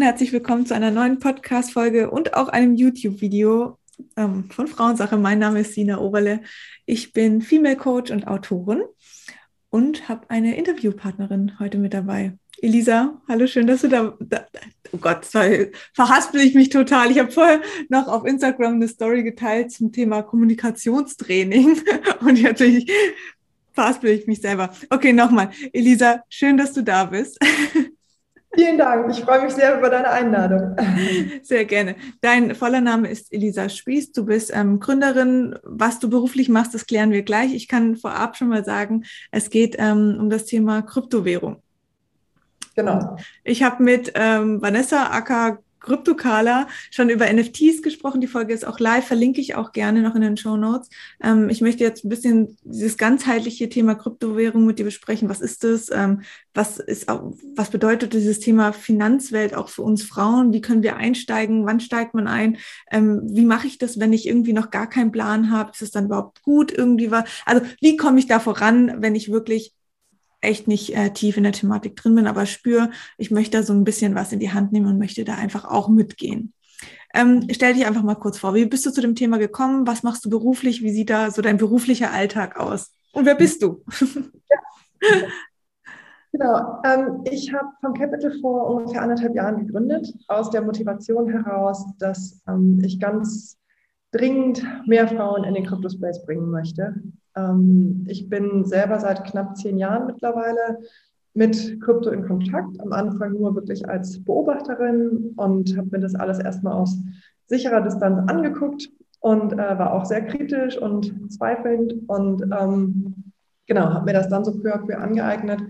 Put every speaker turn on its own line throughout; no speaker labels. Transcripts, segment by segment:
Und herzlich willkommen zu einer neuen Podcast-Folge und auch einem YouTube-Video ähm, von Frauensache. Mein Name ist Sina Oberle. Ich bin Female Coach und Autorin und habe eine Interviewpartnerin heute mit dabei. Elisa, hallo, schön, dass du da. da oh Gott, verhaspel ich mich total. Ich habe vorher noch auf Instagram eine Story geteilt zum Thema Kommunikationstraining und jetzt verhaspel ich mich selber. Okay, nochmal. Elisa, schön, dass du da bist.
Vielen Dank. Ich freue mich sehr über deine Einladung.
Sehr gerne. Dein voller Name ist Elisa Spieß. Du bist ähm, Gründerin. Was du beruflich machst, das klären wir gleich. Ich kann vorab schon mal sagen, es geht ähm, um das Thema Kryptowährung. Genau. Ich habe mit ähm, Vanessa Acker Kryptokala schon über NFTs gesprochen. Die Folge ist auch live, verlinke ich auch gerne noch in den Show Notes. Ähm, ich möchte jetzt ein bisschen dieses ganzheitliche Thema Kryptowährung mit dir besprechen. Was ist das? Ähm, was ist was bedeutet dieses Thema Finanzwelt auch für uns Frauen? Wie können wir einsteigen? Wann steigt man ein? Ähm, wie mache ich das, wenn ich irgendwie noch gar keinen Plan habe? Ist es dann überhaupt gut irgendwie war? Also wie komme ich da voran, wenn ich wirklich echt nicht äh, tief in der Thematik drin bin, aber spüre, ich möchte da so ein bisschen was in die Hand nehmen und möchte da einfach auch mitgehen. Ähm, stell dich einfach mal kurz vor, wie bist du zu dem Thema gekommen? Was machst du beruflich? Wie sieht da so dein beruflicher Alltag aus? Und wer bist du?
Ja. Genau, ähm, ich habe vom Capital vor ungefähr anderthalb Jahren gegründet, aus der Motivation heraus, dass ähm, ich ganz dringend mehr Frauen in den Crypto-Space bringen möchte. Ähm, ich bin selber seit knapp zehn Jahren mittlerweile mit Krypto in Kontakt. Am Anfang nur wirklich als Beobachterin und habe mir das alles erstmal aus sicherer Distanz angeguckt und äh, war auch sehr kritisch und zweifelnd und ähm, genau, habe mir das dann so peu à peu angeeignet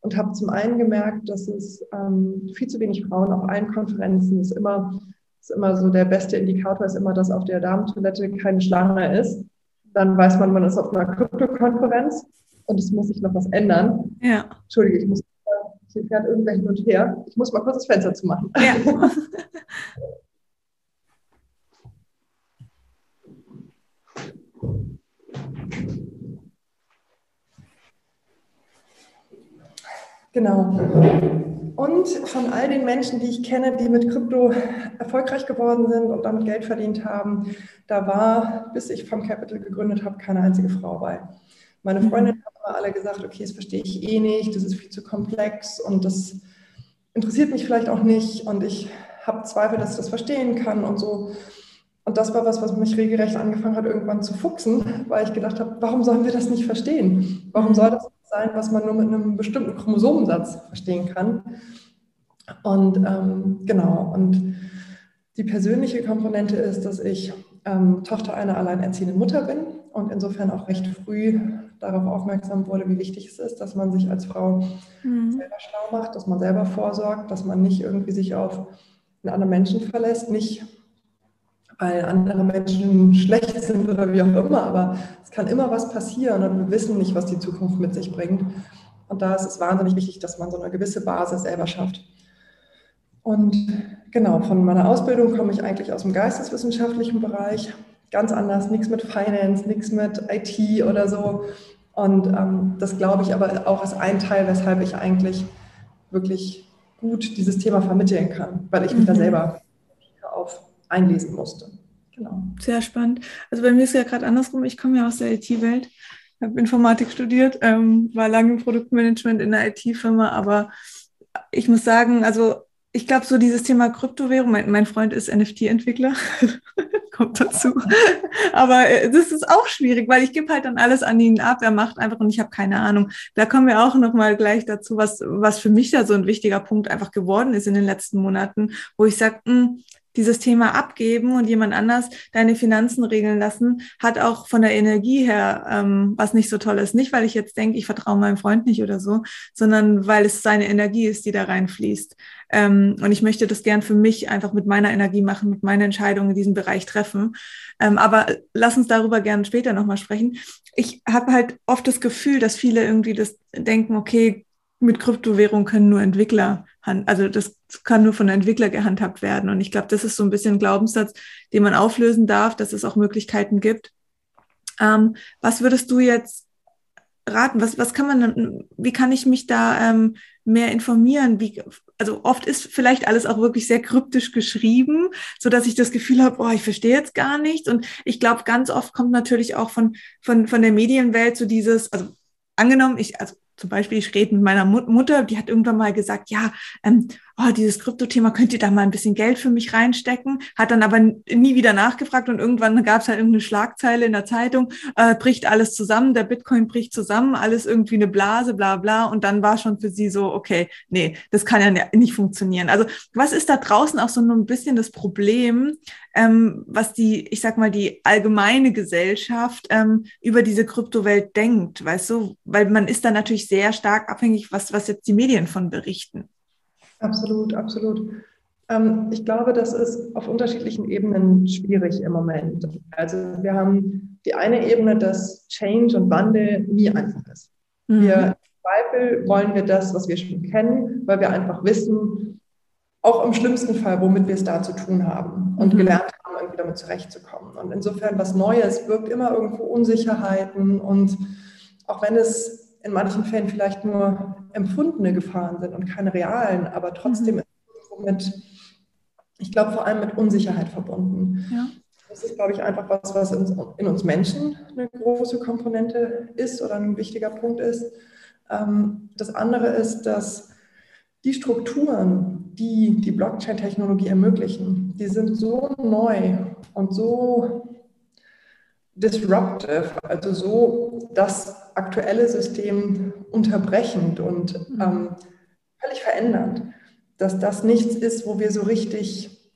und habe zum einen gemerkt, dass es ähm, viel zu wenig Frauen auf allen Konferenzen ist immer ist immer so der beste Indikator ist immer, dass auf der Damentoilette keine Schlange ist dann weiß man, man ist auf einer Krypto-Konferenz und es muss sich noch was ändern. Ja. Entschuldige, ich muss, hier fährt irgendwer hin und her. Ich muss mal kurz das Fenster zumachen. Ja. Genau. Und von all den Menschen, die ich kenne, die mit Krypto erfolgreich geworden sind und damit Geld verdient haben, da war, bis ich vom Capital gegründet habe, keine einzige Frau bei. Meine mhm. Freundinnen haben immer alle gesagt, okay, das verstehe ich eh nicht, das ist viel zu komplex und das interessiert mich vielleicht auch nicht und ich habe Zweifel, dass ich das verstehen kann und so. Und das war was, was mich regelrecht angefangen hat, irgendwann zu fuchsen, weil ich gedacht habe, warum sollen wir das nicht verstehen? Warum soll das sein, was man nur mit einem bestimmten Chromosomensatz verstehen kann. Und ähm, genau, und die persönliche Komponente ist, dass ich ähm, Tochter einer alleinerziehenden Mutter bin und insofern auch recht früh darauf aufmerksam wurde, wie wichtig es ist, dass man sich als Frau mhm. selber schlau macht, dass man selber vorsorgt, dass man nicht irgendwie sich auf einen anderen Menschen verlässt, nicht weil andere Menschen schlecht sind oder wie auch immer, aber es kann immer was passieren und wir wissen nicht, was die Zukunft mit sich bringt. Und da ist es wahnsinnig wichtig, dass man so eine gewisse Basis selber schafft. Und genau, von meiner Ausbildung komme ich eigentlich aus dem geisteswissenschaftlichen Bereich. Ganz anders, nichts mit Finance, nichts mit IT oder so. Und ähm, das glaube ich aber auch ist ein Teil, weshalb ich eigentlich wirklich gut dieses Thema vermitteln kann, weil ich mich mhm. da selber auf einlesen musste.
Genau. Sehr spannend. Also bei mir ist ja gerade andersrum. Ich komme ja aus der IT-Welt, habe Informatik studiert, ähm, war lange im Produktmanagement in der IT-Firma, aber ich muss sagen, also ich glaube, so dieses Thema Kryptowährung, mein, mein Freund ist NFT-Entwickler, kommt dazu. Aber äh, das ist auch schwierig, weil ich gebe halt dann alles an ihn ab, er macht einfach und ich habe keine Ahnung. Da kommen wir auch nochmal gleich dazu, was, was für mich da so ein wichtiger Punkt einfach geworden ist in den letzten Monaten, wo ich sage, hm, dieses Thema abgeben und jemand anders deine Finanzen regeln lassen, hat auch von der Energie her ähm, was nicht so toll ist. Nicht, weil ich jetzt denke, ich vertraue meinem Freund nicht oder so, sondern weil es seine Energie ist, die da reinfließt. Ähm, und ich möchte das gern für mich einfach mit meiner Energie machen, mit meinen Entscheidungen in diesem Bereich treffen. Ähm, aber lass uns darüber gerne später nochmal sprechen. Ich habe halt oft das Gefühl, dass viele irgendwie das denken, okay, mit Kryptowährung können nur Entwickler, also das kann nur von Entwickler gehandhabt werden. Und ich glaube, das ist so ein bisschen ein Glaubenssatz, den man auflösen darf, dass es auch Möglichkeiten gibt. Ähm, was würdest du jetzt raten? Was, was kann man, wie kann ich mich da ähm, mehr informieren? Wie, also oft ist vielleicht alles auch wirklich sehr kryptisch geschrieben, so dass ich das Gefühl habe, oh, ich verstehe jetzt gar nichts. Und ich glaube, ganz oft kommt natürlich auch von, von, von der Medienwelt so dieses, also angenommen, ich, also zum Beispiel, ich rede mit meiner Mutter, die hat irgendwann mal gesagt, ja, ähm, oh, dieses Krypto-Thema, könnt ihr da mal ein bisschen Geld für mich reinstecken? Hat dann aber nie wieder nachgefragt und irgendwann gab es halt irgendeine Schlagzeile in der Zeitung, äh, bricht alles zusammen, der Bitcoin bricht zusammen, alles irgendwie eine Blase, bla bla. Und dann war schon für sie so, okay, nee, das kann ja nicht funktionieren. Also was ist da draußen auch so ein bisschen das Problem, ähm, was die, ich sag mal, die allgemeine Gesellschaft ähm, über diese Kryptowelt denkt, weißt du? Weil man ist da natürlich sehr stark abhängig, was, was jetzt die Medien von berichten.
Absolut, absolut. Ähm, ich glaube, das ist auf unterschiedlichen Ebenen schwierig im Moment. Also wir haben die eine Ebene, dass Change und Wandel nie einfach ist. Mhm. Wir im Zweifel wollen wir das, was wir schon kennen, weil wir einfach wissen, auch im schlimmsten Fall, womit wir es da zu tun haben und mhm. gelernt haben, irgendwie damit zurechtzukommen. Und insofern was Neues birgt immer irgendwo Unsicherheiten und auch wenn es in manchen Fällen vielleicht nur empfundene Gefahren sind und keine realen, aber trotzdem mhm. mit, ich glaube, vor allem mit Unsicherheit verbunden. Ja. Das ist, glaube ich, einfach was, was in, in, uns Menschen eine große Komponente ist oder ein wichtiger Punkt ist. Ähm, das andere ist, dass die Strukturen, die die Blockchain-Technologie ermöglichen, die sind so neu und so disruptive, also so das aktuelle System unterbrechend und mhm. ähm, völlig verändernd, dass das nichts ist, wo wir so richtig,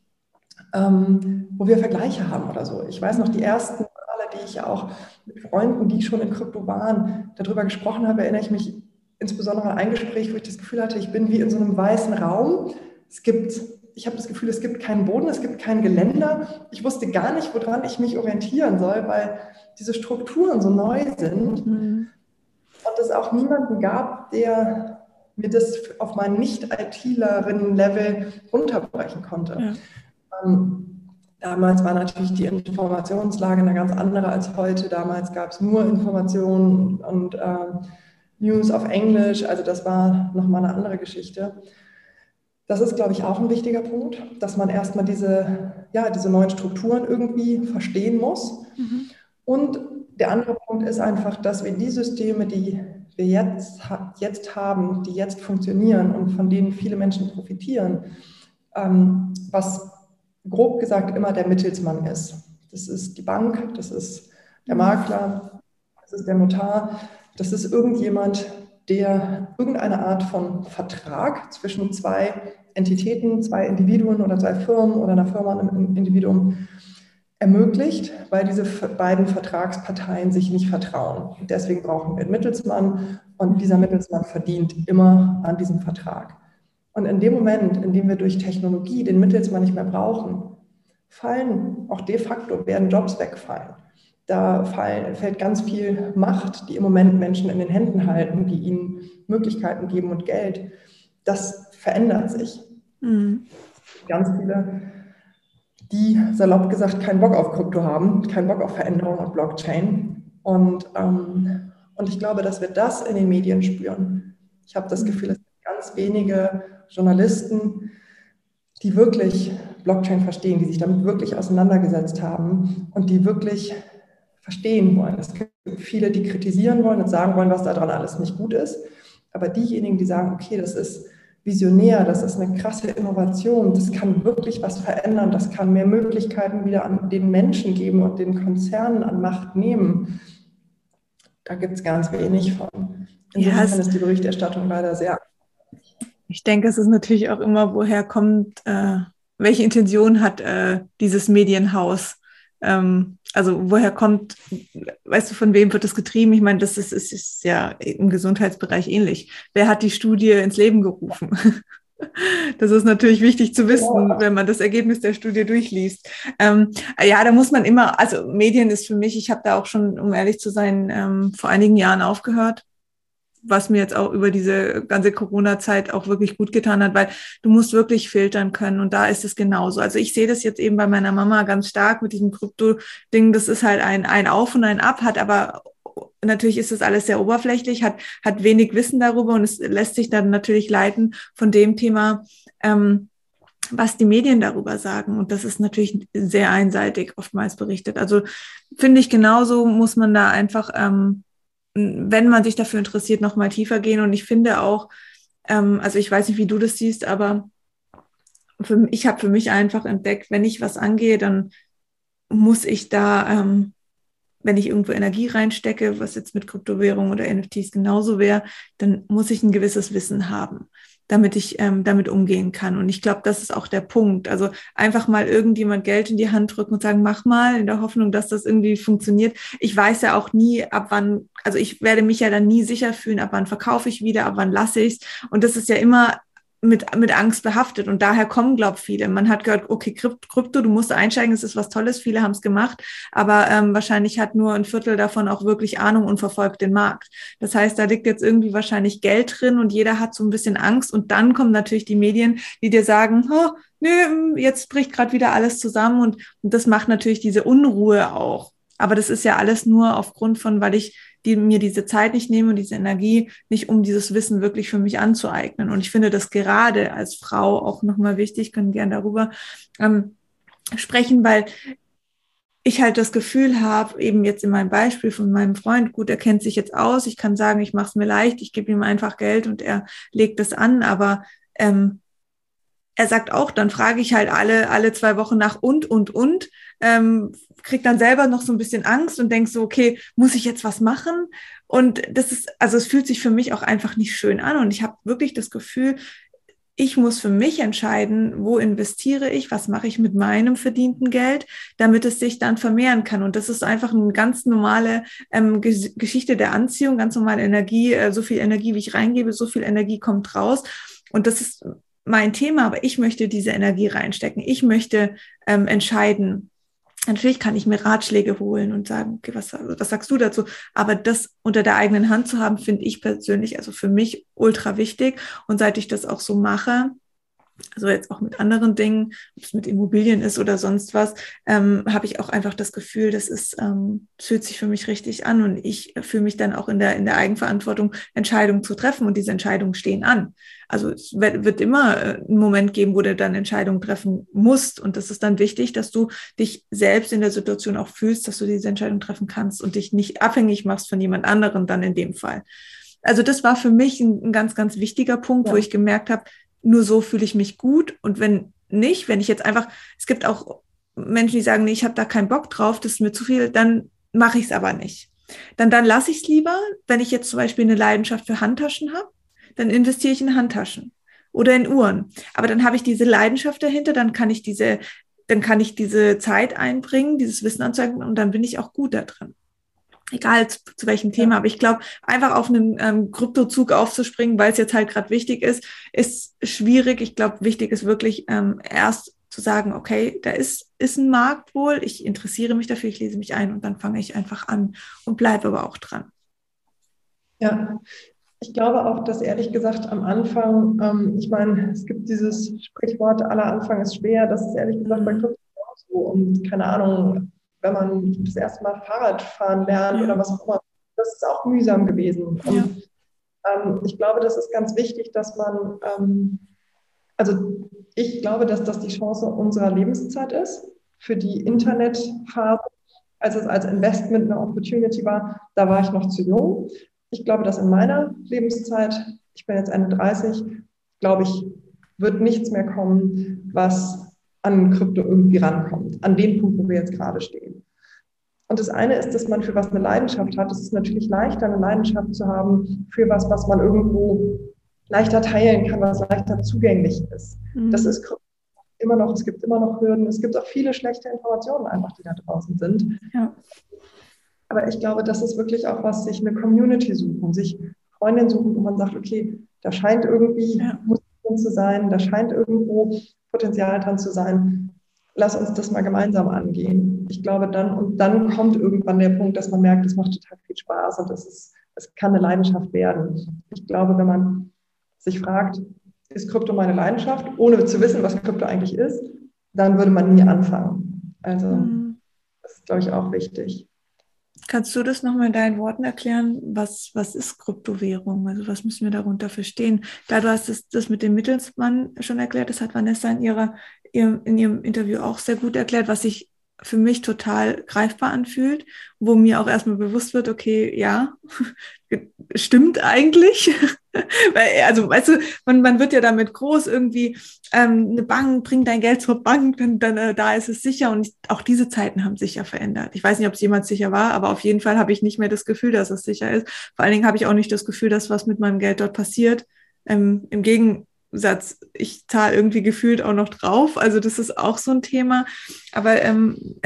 ähm, wo wir Vergleiche haben oder so. Ich weiß noch, die ersten Male, die ich auch mit Freunden, die schon in Krypto waren, darüber gesprochen habe, erinnere ich mich insbesondere an ein Gespräch, wo ich das Gefühl hatte, ich bin wie in so einem weißen Raum. Es gibt ich habe das Gefühl, es gibt keinen Boden, es gibt kein Geländer. Ich wusste gar nicht, woran ich mich orientieren soll, weil diese Strukturen so neu sind. Mhm. Und es auch niemanden gab, der mir das auf mein Nicht-ITlerinnen-Level runterbrechen konnte. Ja. Ähm, damals war natürlich die Informationslage eine ganz andere als heute. Damals gab es nur Informationen und äh, News auf Englisch. Also das war nochmal eine andere Geschichte. Das ist, glaube ich, auch ein wichtiger Punkt, dass man erstmal diese, ja, diese neuen Strukturen irgendwie verstehen muss. Mhm. Und der andere Punkt ist einfach, dass wir die Systeme, die wir jetzt, jetzt haben, die jetzt funktionieren und von denen viele Menschen profitieren, ähm, was grob gesagt immer der Mittelsmann ist. Das ist die Bank, das ist der Makler, das ist der Notar, das ist irgendjemand, der irgendeine Art von Vertrag zwischen zwei Entitäten, zwei Individuen oder zwei Firmen oder einer Firma und einem Individuum ermöglicht, weil diese beiden Vertragsparteien sich nicht vertrauen. deswegen brauchen wir einen Mittelsmann und dieser Mittelsmann verdient immer an diesem Vertrag. Und in dem Moment, in dem wir durch Technologie den Mittelsmann nicht mehr brauchen, fallen auch de facto, werden Jobs wegfallen. Da fallen, fällt ganz viel Macht, die im Moment Menschen in den Händen halten, die ihnen Möglichkeiten geben und Geld. Das verändert sich. Mhm. Ganz viele, die salopp gesagt keinen Bock auf Krypto haben, keinen Bock auf Veränderung und Blockchain. Und, ähm, und ich glaube, dass wir das in den Medien spüren. Ich habe das. Gefühl, es gibt ganz wenige Journalisten, die wirklich Blockchain verstehen, die sich damit wirklich auseinandergesetzt haben und die wirklich verstehen wollen. Es gibt viele, die kritisieren wollen und sagen wollen, was daran alles nicht gut ist. Aber diejenigen, die sagen, okay, das ist visionär, das ist eine krasse Innovation, das kann wirklich was verändern, das kann mehr Möglichkeiten wieder an den Menschen geben und den Konzernen an Macht nehmen. Da gibt es ganz wenig von. Insofern ja, ist die Berichterstattung leider sehr.
Ich denke, es ist natürlich auch immer, woher kommt, äh, welche Intention hat äh, dieses Medienhaus? Ähm, also woher kommt, weißt du, von wem wird das getrieben? Ich meine, das ist, ist, ist ja im Gesundheitsbereich ähnlich. Wer hat die Studie ins Leben gerufen? Das ist natürlich wichtig zu wissen, wenn man das Ergebnis der Studie durchliest. Ähm, ja, da muss man immer, also Medien ist für mich, ich habe da auch schon, um ehrlich zu sein, ähm, vor einigen Jahren aufgehört was mir jetzt auch über diese ganze Corona-Zeit auch wirklich gut getan hat, weil du musst wirklich filtern können und da ist es genauso. Also ich sehe das jetzt eben bei meiner Mama ganz stark mit diesem Krypto-Ding. Das ist halt ein, ein Auf und ein Ab, hat aber natürlich ist das alles sehr oberflächlich, hat, hat wenig Wissen darüber und es lässt sich dann natürlich leiten von dem Thema, ähm, was die Medien darüber sagen. Und das ist natürlich sehr einseitig oftmals berichtet. Also finde ich genauso muss man da einfach, ähm, wenn man sich dafür interessiert, noch mal tiefer gehen. Und ich finde auch, ähm, also ich weiß nicht, wie du das siehst, aber für, ich habe für mich einfach entdeckt, wenn ich was angehe, dann muss ich da, ähm, wenn ich irgendwo Energie reinstecke, was jetzt mit Kryptowährung oder NFTs genauso wäre, dann muss ich ein gewisses Wissen haben damit ich ähm, damit umgehen kann. Und ich glaube, das ist auch der Punkt. Also einfach mal irgendjemand Geld in die Hand drücken und sagen, mach mal, in der Hoffnung, dass das irgendwie funktioniert. Ich weiß ja auch nie, ab wann, also ich werde mich ja dann nie sicher fühlen, ab wann verkaufe ich wieder, ab wann lasse ich es. Und das ist ja immer mit, mit Angst behaftet. Und daher kommen, glaube ich, viele. Man hat gehört, okay, Krypto, du musst einsteigen, es ist was Tolles, viele haben es gemacht, aber ähm, wahrscheinlich hat nur ein Viertel davon auch wirklich Ahnung und verfolgt den Markt. Das heißt, da liegt jetzt irgendwie wahrscheinlich Geld drin und jeder hat so ein bisschen Angst. Und dann kommen natürlich die Medien, die dir sagen, oh, nö, jetzt bricht gerade wieder alles zusammen. Und, und das macht natürlich diese Unruhe auch. Aber das ist ja alles nur aufgrund von, weil ich die mir diese Zeit nicht nehme und diese Energie nicht, um dieses Wissen wirklich für mich anzueignen. Und ich finde das gerade als Frau auch nochmal wichtig, können gern darüber ähm, sprechen, weil ich halt das Gefühl habe, eben jetzt in meinem Beispiel von meinem Freund, gut, er kennt sich jetzt aus, ich kann sagen, ich mache es mir leicht, ich gebe ihm einfach Geld und er legt es an, aber ähm, er sagt auch, dann frage ich halt alle, alle zwei Wochen nach und, und, und, ähm, krieg dann selber noch so ein bisschen Angst und denk so, okay, muss ich jetzt was machen? Und das ist, also es fühlt sich für mich auch einfach nicht schön an und ich habe wirklich das Gefühl, ich muss für mich entscheiden, wo investiere ich, was mache ich mit meinem verdienten Geld, damit es sich dann vermehren kann. Und das ist einfach eine ganz normale ähm, Geschichte der Anziehung, ganz normale Energie. Äh, so viel Energie, wie ich reingebe, so viel Energie kommt raus. Und das ist mein Thema, aber ich möchte diese Energie reinstecken. Ich möchte ähm, entscheiden. Natürlich kann ich mir Ratschläge holen und sagen, okay, was, was sagst du dazu? Aber das unter der eigenen Hand zu haben, finde ich persönlich, also für mich ultra wichtig. Und seit ich das auch so mache, also jetzt auch mit anderen Dingen, ob es mit Immobilien ist oder sonst was, ähm, habe ich auch einfach das Gefühl, das ist, ähm, fühlt sich für mich richtig an und ich fühle mich dann auch in der, in der Eigenverantwortung, Entscheidungen zu treffen und diese Entscheidungen stehen an. Also es wird, wird immer äh, einen Moment geben, wo du dann Entscheidungen treffen musst und das ist dann wichtig, dass du dich selbst in der Situation auch fühlst, dass du diese Entscheidung treffen kannst und dich nicht abhängig machst von jemand anderem dann in dem Fall. Also das war für mich ein, ein ganz, ganz wichtiger Punkt, ja. wo ich gemerkt habe, nur so fühle ich mich gut. Und wenn nicht, wenn ich jetzt einfach, es gibt auch Menschen, die sagen, nee, ich habe da keinen Bock drauf, das ist mir zu viel, dann mache ich es aber nicht. Dann, dann lasse ich es lieber, wenn ich jetzt zum Beispiel eine Leidenschaft für Handtaschen habe, dann investiere ich in Handtaschen oder in Uhren. Aber dann habe ich diese Leidenschaft dahinter, dann kann ich diese, dann kann ich diese Zeit einbringen, dieses Wissen anzeigen und dann bin ich auch gut da drin egal zu, zu welchem Thema, aber ich glaube, einfach auf einen ähm, Kryptozug aufzuspringen, weil es jetzt halt gerade wichtig ist, ist schwierig. Ich glaube, wichtig ist wirklich ähm, erst zu sagen, okay, da ist, ist ein Markt wohl, ich interessiere mich dafür, ich lese mich ein und dann fange ich einfach an und bleibe aber auch dran.
Ja, ich glaube auch, dass ehrlich gesagt am Anfang, ähm, ich meine, es gibt dieses Sprichwort, aller Anfang ist schwer, das ist ehrlich gesagt bei Krypto auch so und keine Ahnung, wenn man das erste Mal Fahrrad fahren lernt ja. oder was auch immer. Das ist auch mühsam gewesen. Und ja. ähm, ich glaube, das ist ganz wichtig, dass man, ähm, also ich glaube, dass das die Chance unserer Lebenszeit ist für die Internetphase. Als es als Investment eine Opportunity war, da war ich noch zu jung. Ich glaube, dass in meiner Lebenszeit, ich bin jetzt 31, glaube ich, wird nichts mehr kommen, was an Krypto irgendwie rankommt, an dem Punkt, wo wir jetzt gerade stehen. Und das eine ist, dass man für was eine Leidenschaft hat. Es ist natürlich leichter, eine Leidenschaft zu haben für was, was man irgendwo leichter teilen kann, was leichter zugänglich ist. Mhm. Das ist immer noch, es gibt immer noch Hürden. Es gibt auch viele schlechte Informationen einfach, die da draußen sind. Ja. Aber ich glaube, das ist wirklich auch was, sich eine Community suchen, sich Freundinnen suchen, wo man sagt, okay, da scheint irgendwie ja. Zu sein, da scheint irgendwo Potenzial dran zu sein. Lass uns das mal gemeinsam angehen. Ich glaube dann, und dann kommt irgendwann der Punkt, dass man merkt, es macht total viel Spaß und das ist, es kann eine Leidenschaft werden. Ich glaube, wenn man sich fragt, ist Krypto meine Leidenschaft, ohne zu wissen, was Krypto eigentlich ist, dann würde man nie anfangen. Also, mhm. das ist, glaube ich, auch wichtig.
Kannst du das nochmal in deinen Worten erklären? Was, was ist Kryptowährung? Also was müssen wir darunter verstehen? Klar, du hast das, das mit dem Mittelsmann schon erklärt. Das hat Vanessa in, ihrer, in ihrem Interview auch sehr gut erklärt, was sich für mich total greifbar anfühlt, wo mir auch erstmal bewusst wird, okay, ja, stimmt eigentlich. Weil, also, weißt du, man, man wird ja damit groß irgendwie, ähm, eine Bank, bring dein Geld zur Bank, dann, dann äh, da ist es sicher. Und auch diese Zeiten haben sich ja verändert. Ich weiß nicht, ob es jemals sicher war, aber auf jeden Fall habe ich nicht mehr das Gefühl, dass es sicher ist. Vor allen Dingen habe ich auch nicht das Gefühl, dass was mit meinem Geld dort passiert. Ähm, Im Gegensatz, ich zahle irgendwie gefühlt auch noch drauf. Also das ist auch so ein Thema. Aber ähm,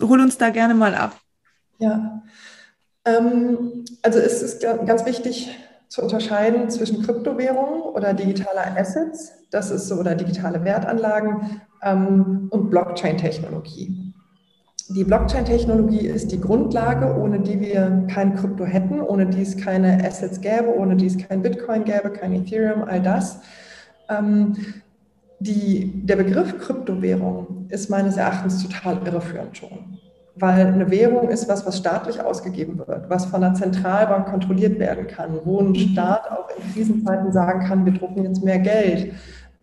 hol uns da gerne mal ab.
Ja, ähm, also es ist ganz wichtig, zu unterscheiden zwischen Kryptowährungen oder digitaler Assets, das ist so, oder digitale Wertanlagen ähm, und Blockchain-Technologie. Die Blockchain-Technologie ist die Grundlage, ohne die wir kein Krypto hätten, ohne die es keine Assets gäbe, ohne die es kein Bitcoin gäbe, kein Ethereum, all das. Ähm, die, der Begriff Kryptowährung ist meines Erachtens total irreführend schon weil eine Währung ist was, was staatlich ausgegeben wird, was von einer Zentralbank kontrolliert werden kann, wo ein Staat auch in Krisenzeiten sagen kann, wir drucken jetzt mehr Geld.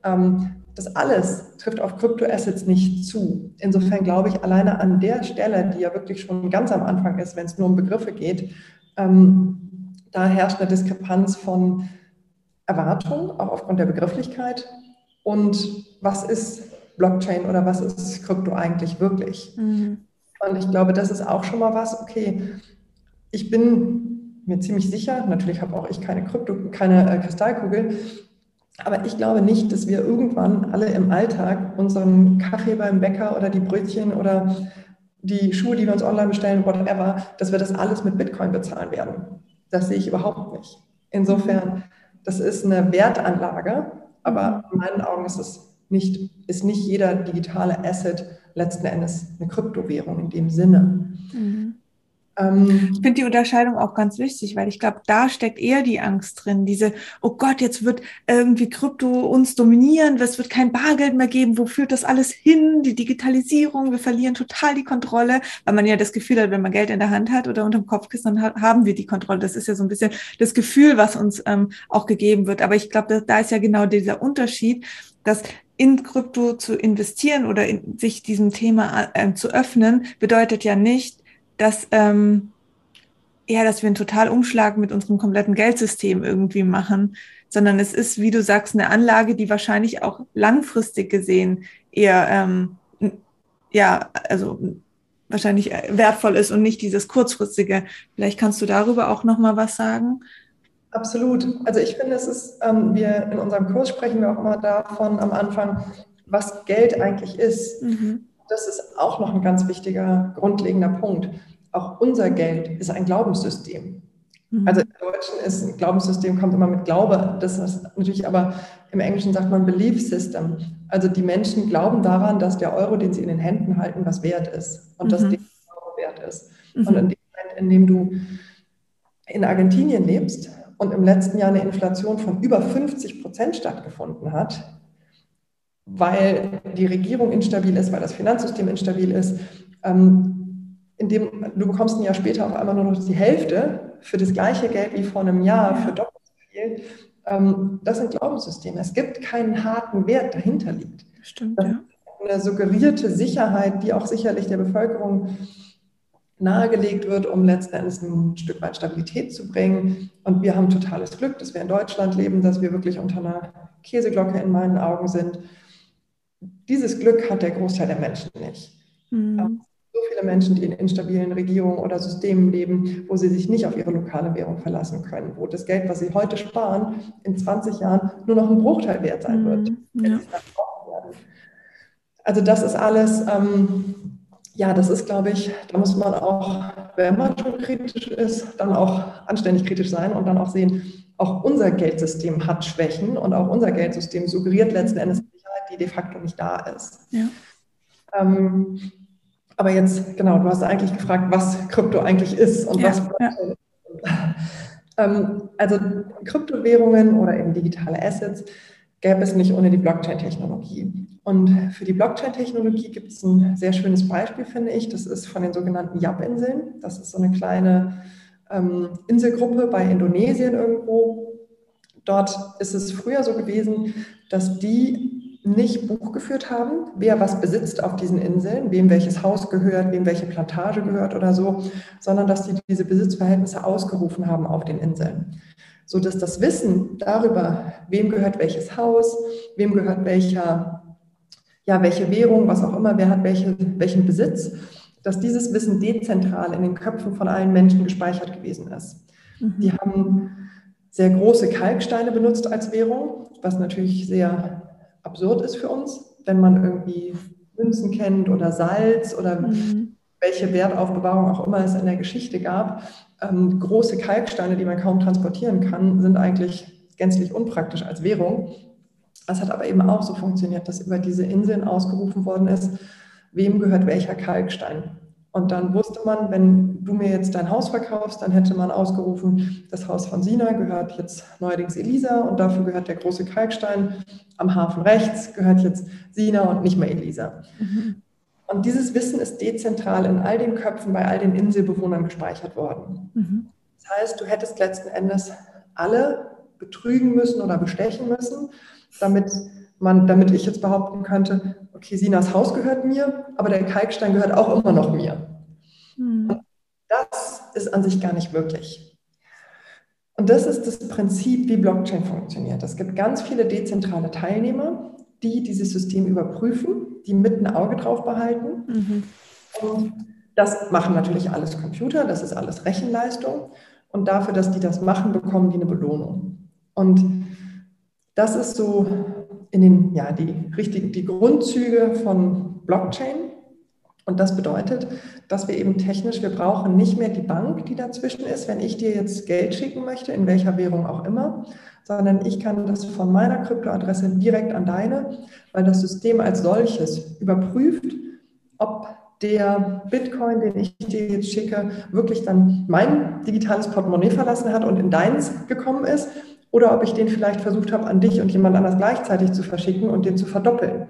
Ähm, das alles trifft auf Kryptoassets nicht zu. Insofern glaube ich, alleine an der Stelle, die ja wirklich schon ganz am Anfang ist, wenn es nur um Begriffe geht, ähm, da herrscht eine Diskrepanz von Erwartung, auch aufgrund der Begrifflichkeit. Und was ist Blockchain oder was ist Krypto eigentlich wirklich? Mhm. Und ich glaube, das ist auch schon mal was, okay, ich bin mir ziemlich sicher, natürlich habe auch ich keine Krypto, keine äh, Kristallkugel, aber ich glaube nicht, dass wir irgendwann alle im Alltag unseren Kaffee beim Bäcker oder die Brötchen oder die Schuhe, die wir uns online bestellen, whatever, dass wir das alles mit Bitcoin bezahlen werden. Das sehe ich überhaupt nicht. Insofern, das ist eine Wertanlage, aber in meinen Augen ist es nicht, ist nicht jeder digitale Asset letzten Endes eine Kryptowährung in dem Sinne. Mhm.
Ähm, ich finde die Unterscheidung auch ganz wichtig, weil ich glaube, da steckt eher die Angst drin. Diese, oh Gott, jetzt wird irgendwie Krypto uns dominieren, es wird kein Bargeld mehr geben, wo führt das alles hin? Die Digitalisierung, wir verlieren total die Kontrolle, weil man ja das Gefühl hat, wenn man Geld in der Hand hat oder unterm Kopfkissen, dann haben wir die Kontrolle. Das ist ja so ein bisschen das Gefühl, was uns ähm, auch gegeben wird. Aber ich glaube, da, da ist ja genau dieser Unterschied, dass in Krypto zu investieren oder in, sich diesem Thema äh, zu öffnen, bedeutet ja nicht, dass, ähm, ja, dass wir einen Totalumschlag mit unserem kompletten Geldsystem irgendwie machen, sondern es ist, wie du sagst, eine Anlage, die wahrscheinlich auch langfristig gesehen eher, ähm, ja, also wahrscheinlich wertvoll ist und nicht dieses kurzfristige. Vielleicht kannst du darüber auch noch mal was sagen.
Absolut. Also ich finde, es ist, ähm, wir in unserem Kurs sprechen wir auch immer davon am Anfang, was Geld eigentlich ist. Mhm. Das ist auch noch ein ganz wichtiger, grundlegender Punkt. Auch unser Geld ist ein Glaubenssystem. Mhm. Also im Deutschen ist ein Glaubenssystem, kommt immer mit Glaube. Das ist natürlich aber im Englischen sagt man Belief System. Also die Menschen glauben daran, dass der Euro, den sie in den Händen halten, was wert ist und mhm. dass der Euro wert ist. Mhm. Und in dem Moment, in dem du in Argentinien lebst und im letzten Jahr eine Inflation von über 50 Prozent stattgefunden hat, weil die Regierung instabil ist, weil das Finanzsystem instabil ist, ähm, indem du bekommst ein Jahr später auf einmal nur noch die Hälfte für das gleiche Geld wie vor einem Jahr, für doppelt so viel. Ähm, das sind Glaubenssysteme. Es gibt keinen harten Wert, dahinter liegt.
Stimmt, ja.
Eine suggerierte Sicherheit, die auch sicherlich der Bevölkerung nahegelegt wird, um letzten Endes ein Stück weit Stabilität zu bringen. Und wir haben totales Glück, dass wir in Deutschland leben, dass wir wirklich unter einer Käseglocke in meinen Augen sind. Dieses Glück hat der Großteil der Menschen nicht. Mhm. So viele Menschen, die in instabilen Regierungen oder Systemen leben, wo sie sich nicht auf ihre lokale Währung verlassen können, wo das Geld, was sie heute sparen, in 20 Jahren nur noch ein Bruchteil wert sein wird. Mhm. Ja. Also das ist alles ähm, ja, das ist, glaube ich, da muss man auch, wenn man schon kritisch ist, dann auch anständig kritisch sein und dann auch sehen, auch unser Geldsystem hat Schwächen und auch unser Geldsystem suggeriert letzten Endes Sicherheit, die de facto nicht da ist. Ja. Ähm, aber jetzt, genau, du hast eigentlich gefragt, was Krypto eigentlich ist und ja, was ja. ähm, also Kryptowährungen oder eben digitale Assets gäbe es nicht ohne die Blockchain-Technologie. Und für die Blockchain-Technologie gibt es ein sehr schönes Beispiel, finde ich. Das ist von den sogenannten Yap-Inseln. Das ist so eine kleine ähm, Inselgruppe bei Indonesien irgendwo. Dort ist es früher so gewesen, dass die nicht Buch geführt haben, wer was besitzt auf diesen Inseln, wem welches Haus gehört, wem welche Plantage gehört oder so, sondern dass die diese Besitzverhältnisse ausgerufen haben auf den Inseln. So dass das Wissen darüber, wem gehört welches Haus, wem gehört welcher ja, welche Währung, was auch immer, wer hat welche, welchen Besitz, dass dieses Wissen dezentral in den Köpfen von allen Menschen gespeichert gewesen ist. Mhm. Die haben sehr große Kalksteine benutzt als Währung, was natürlich sehr absurd ist für uns, wenn man irgendwie Münzen kennt oder Salz oder mhm. welche Wertaufbewahrung auch immer es in der Geschichte gab. Ähm, große Kalksteine, die man kaum transportieren kann, sind eigentlich gänzlich unpraktisch als Währung. Es hat aber eben auch so funktioniert, dass über diese Inseln ausgerufen worden ist, wem gehört welcher Kalkstein. Und dann wusste man, wenn du mir jetzt dein Haus verkaufst, dann hätte man ausgerufen, das Haus von Sina gehört jetzt neuerdings Elisa und dafür gehört der große Kalkstein am Hafen rechts, gehört jetzt Sina und nicht mehr Elisa. Mhm. Und dieses Wissen ist dezentral in all den Köpfen bei all den Inselbewohnern gespeichert worden. Mhm. Das heißt, du hättest letzten Endes alle betrügen müssen oder bestechen müssen, damit man, damit ich jetzt behaupten könnte, okay, Sinas Haus gehört mir, aber der Kalkstein gehört auch immer noch mir. Mhm. das ist an sich gar nicht möglich. Und das ist das Prinzip, wie Blockchain funktioniert. Es gibt ganz viele dezentrale Teilnehmer, die dieses System überprüfen, die mit ein Auge drauf behalten. Mhm. Und das machen natürlich alles Computer, das ist alles Rechenleistung. Und dafür, dass die das machen, bekommen die eine Belohnung. Und das ist so in den, ja, die, richtigen, die Grundzüge von Blockchain. Und das bedeutet, dass wir eben technisch, wir brauchen nicht mehr die Bank, die dazwischen ist, wenn ich dir jetzt Geld schicken möchte, in welcher Währung auch immer, sondern ich kann das von meiner Kryptoadresse direkt an deine, weil das System als solches überprüft, ob der Bitcoin, den ich dir jetzt schicke, wirklich dann mein digitales Portemonnaie verlassen hat und in deins gekommen ist oder ob ich den vielleicht versucht habe, an dich und jemand anders gleichzeitig zu verschicken und den zu verdoppeln.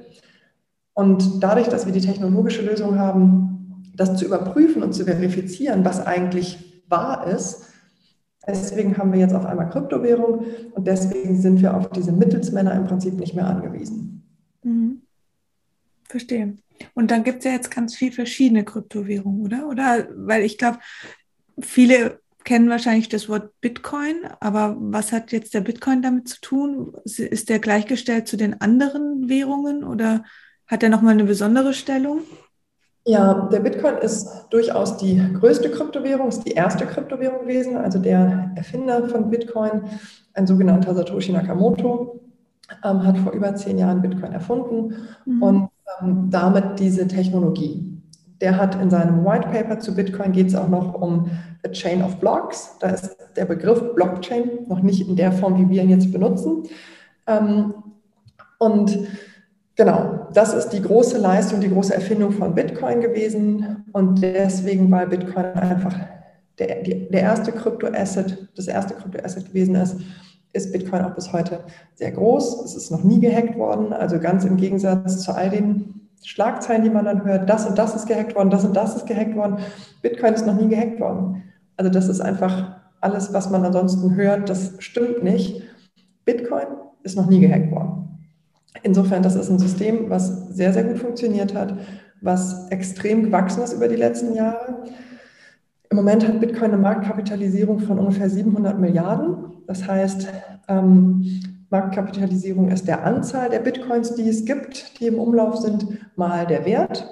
Und dadurch, dass wir die technologische Lösung haben, das zu überprüfen und zu verifizieren, was eigentlich wahr ist, deswegen haben wir jetzt auf einmal Kryptowährung und deswegen sind wir auf diese Mittelsmänner im Prinzip nicht mehr angewiesen.
Mhm. Verstehe. Und dann gibt es ja jetzt ganz viele verschiedene Kryptowährungen, oder? Oder weil ich glaube, viele kennen wahrscheinlich das Wort Bitcoin, aber was hat jetzt der Bitcoin damit zu tun? Ist der gleichgestellt zu den anderen Währungen oder hat er nochmal eine besondere Stellung?
Ja, der Bitcoin ist durchaus die größte Kryptowährung, ist die erste Kryptowährung gewesen. Also der Erfinder von Bitcoin, ein sogenannter Satoshi Nakamoto, ähm, hat vor über zehn Jahren Bitcoin erfunden mhm. und ähm, damit diese Technologie. Der hat in seinem White Paper zu Bitcoin geht es auch noch um a Chain of Blocks. Da ist der Begriff Blockchain noch nicht in der Form, wie wir ihn jetzt benutzen. Ähm, und genau, das ist die große Leistung, die große Erfindung von Bitcoin gewesen. Und deswegen, weil Bitcoin einfach der, der erste Kryptoasset, das erste Kryptoasset gewesen ist, ist Bitcoin auch bis heute sehr groß. Es ist noch nie gehackt worden. Also ganz im Gegensatz zu all den Schlagzeilen, die man dann hört, das und das ist gehackt worden, das und das ist gehackt worden. Bitcoin ist noch nie gehackt worden. Also das ist einfach alles, was man ansonsten hört, das stimmt nicht. Bitcoin ist noch nie gehackt worden. Insofern, das ist ein System, was sehr, sehr gut funktioniert hat, was extrem gewachsen ist über die letzten Jahre. Im Moment hat Bitcoin eine Marktkapitalisierung von ungefähr 700 Milliarden. Das heißt, ähm, Marktkapitalisierung ist der Anzahl der Bitcoins, die es gibt, die im Umlauf sind, mal der Wert.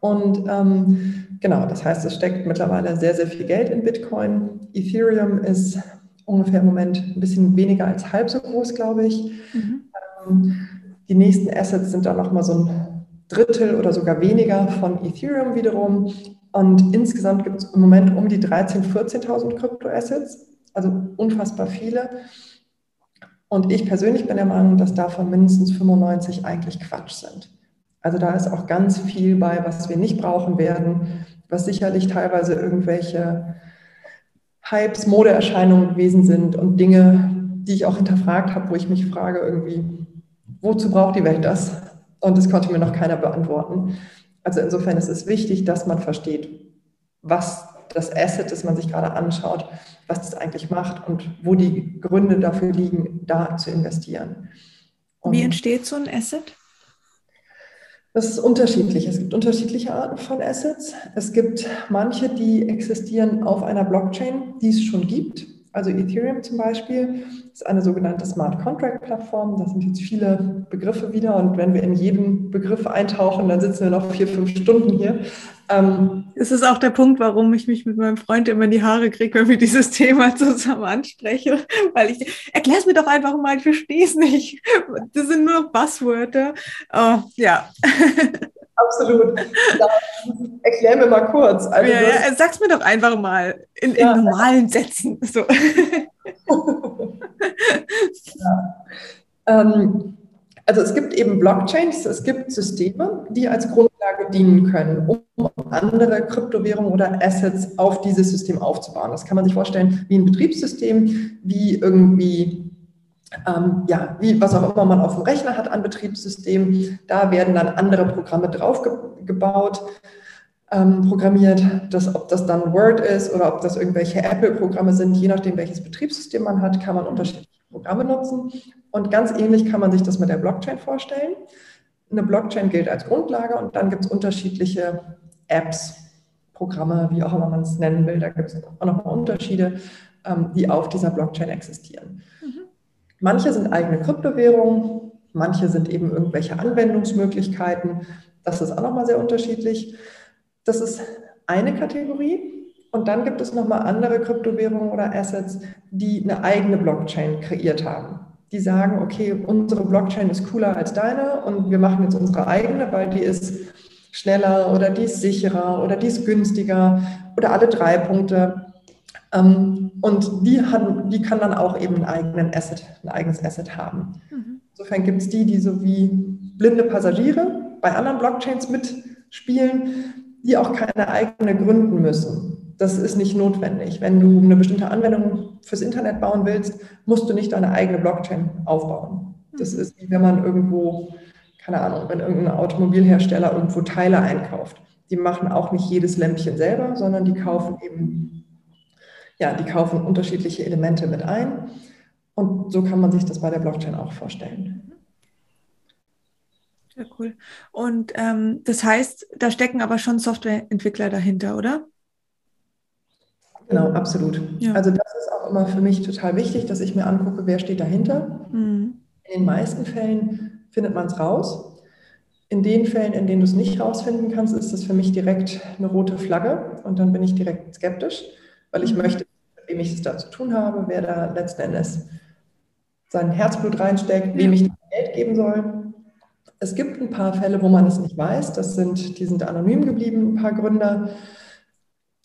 Und ähm, genau, das heißt, es steckt mittlerweile sehr, sehr viel Geld in Bitcoin. Ethereum ist ungefähr im Moment ein bisschen weniger als halb so groß, glaube ich. Mhm. Ähm, die nächsten Assets sind dann nochmal so ein Drittel oder sogar weniger von Ethereum wiederum. Und insgesamt gibt es im Moment um die 13.000, 14.000 Kryptoassets, also unfassbar viele. Und ich persönlich bin der Meinung, dass davon mindestens 95 eigentlich Quatsch sind. Also da ist auch ganz viel bei, was wir nicht brauchen werden, was sicherlich teilweise irgendwelche Hypes, Modeerscheinungen gewesen sind und Dinge, die ich auch hinterfragt habe, wo ich mich frage irgendwie, wozu braucht die Welt das? Und das konnte mir noch keiner beantworten. Also insofern ist es wichtig, dass man versteht, was das Asset, das man sich gerade anschaut, was das eigentlich macht und wo die Gründe dafür liegen, da zu investieren.
Und Wie entsteht so ein Asset?
Das ist unterschiedlich. Es gibt unterschiedliche Arten von Assets. Es gibt manche, die existieren auf einer Blockchain, die es schon gibt. Also Ethereum zum Beispiel ist eine sogenannte Smart Contract Plattform. Das sind jetzt viele Begriffe wieder. Und wenn wir in jeden Begriff eintauchen, dann sitzen wir noch vier, fünf Stunden hier.
Ähm, es ist auch der Punkt, warum ich mich mit meinem Freund immer in die Haare kriege, wenn wir dieses Thema zusammen ansprechen. Weil ich, erklär es mir doch einfach mal, ich verstehe es nicht. Das sind nur Buzzwörter. Oh, ja.
Absolut. Erklär mir mal kurz.
Also ja, ja, sag's mir doch einfach mal in, ja. in normalen Sätzen. So.
ja. ähm, also es gibt eben Blockchains, es gibt Systeme, die als Grundlage dienen können, um andere Kryptowährungen oder Assets auf dieses System aufzubauen. Das kann man sich vorstellen wie ein Betriebssystem, wie irgendwie ähm, ja, wie, was auch immer man auf dem Rechner hat an Betriebssystemen. Da werden dann andere Programme draufgebaut, ähm, programmiert, dass, ob das dann Word ist oder ob das irgendwelche Apple-Programme sind, je nachdem, welches Betriebssystem man hat, kann man unterschiedliche Programme nutzen. Und ganz ähnlich kann man sich das mit der Blockchain vorstellen. Eine Blockchain gilt als Grundlage und dann gibt es unterschiedliche Apps, Programme, wie auch immer man es nennen will. Da gibt es auch nochmal Unterschiede, ähm, die auf dieser Blockchain existieren. Mhm. Manche sind eigene Kryptowährungen, manche sind eben irgendwelche Anwendungsmöglichkeiten. Das ist auch nochmal sehr unterschiedlich. Das ist eine Kategorie. Und dann gibt es nochmal andere Kryptowährungen oder Assets, die eine eigene Blockchain kreiert haben. Die sagen, okay, unsere Blockchain ist cooler als deine und wir machen jetzt unsere eigene, weil die ist schneller oder die ist sicherer oder die ist günstiger oder alle drei Punkte. Ähm, und die, haben, die kann dann auch eben einen eigenen Asset, ein eigenes Asset haben. Mhm. Insofern gibt es die, die so wie blinde Passagiere bei anderen Blockchains mitspielen, die auch keine eigene gründen müssen. Das ist nicht notwendig. Wenn du eine bestimmte Anwendung fürs Internet bauen willst, musst du nicht deine eigene Blockchain aufbauen. Das mhm. ist wie wenn man irgendwo, keine Ahnung, wenn irgendein Automobilhersteller irgendwo Teile einkauft. Die machen auch nicht jedes Lämpchen selber, sondern die kaufen eben ja, die kaufen unterschiedliche Elemente mit ein. Und so kann man sich das bei der Blockchain auch vorstellen.
Sehr cool. Und ähm, das heißt, da stecken aber schon Softwareentwickler dahinter, oder?
Genau, absolut. Ja. Also das ist auch immer für mich total wichtig, dass ich mir angucke, wer steht dahinter. Mhm. In den meisten Fällen findet man es raus. In den Fällen, in denen du es nicht rausfinden kannst, ist das für mich direkt eine rote Flagge und dann bin ich direkt skeptisch weil ich mhm. möchte, mit wem ich es da zu tun habe, wer da letzten Endes sein Herzblut reinsteckt, wem ich Geld geben soll. Es gibt ein paar Fälle, wo man es nicht weiß. Das sind, die sind anonym geblieben, ein paar Gründer,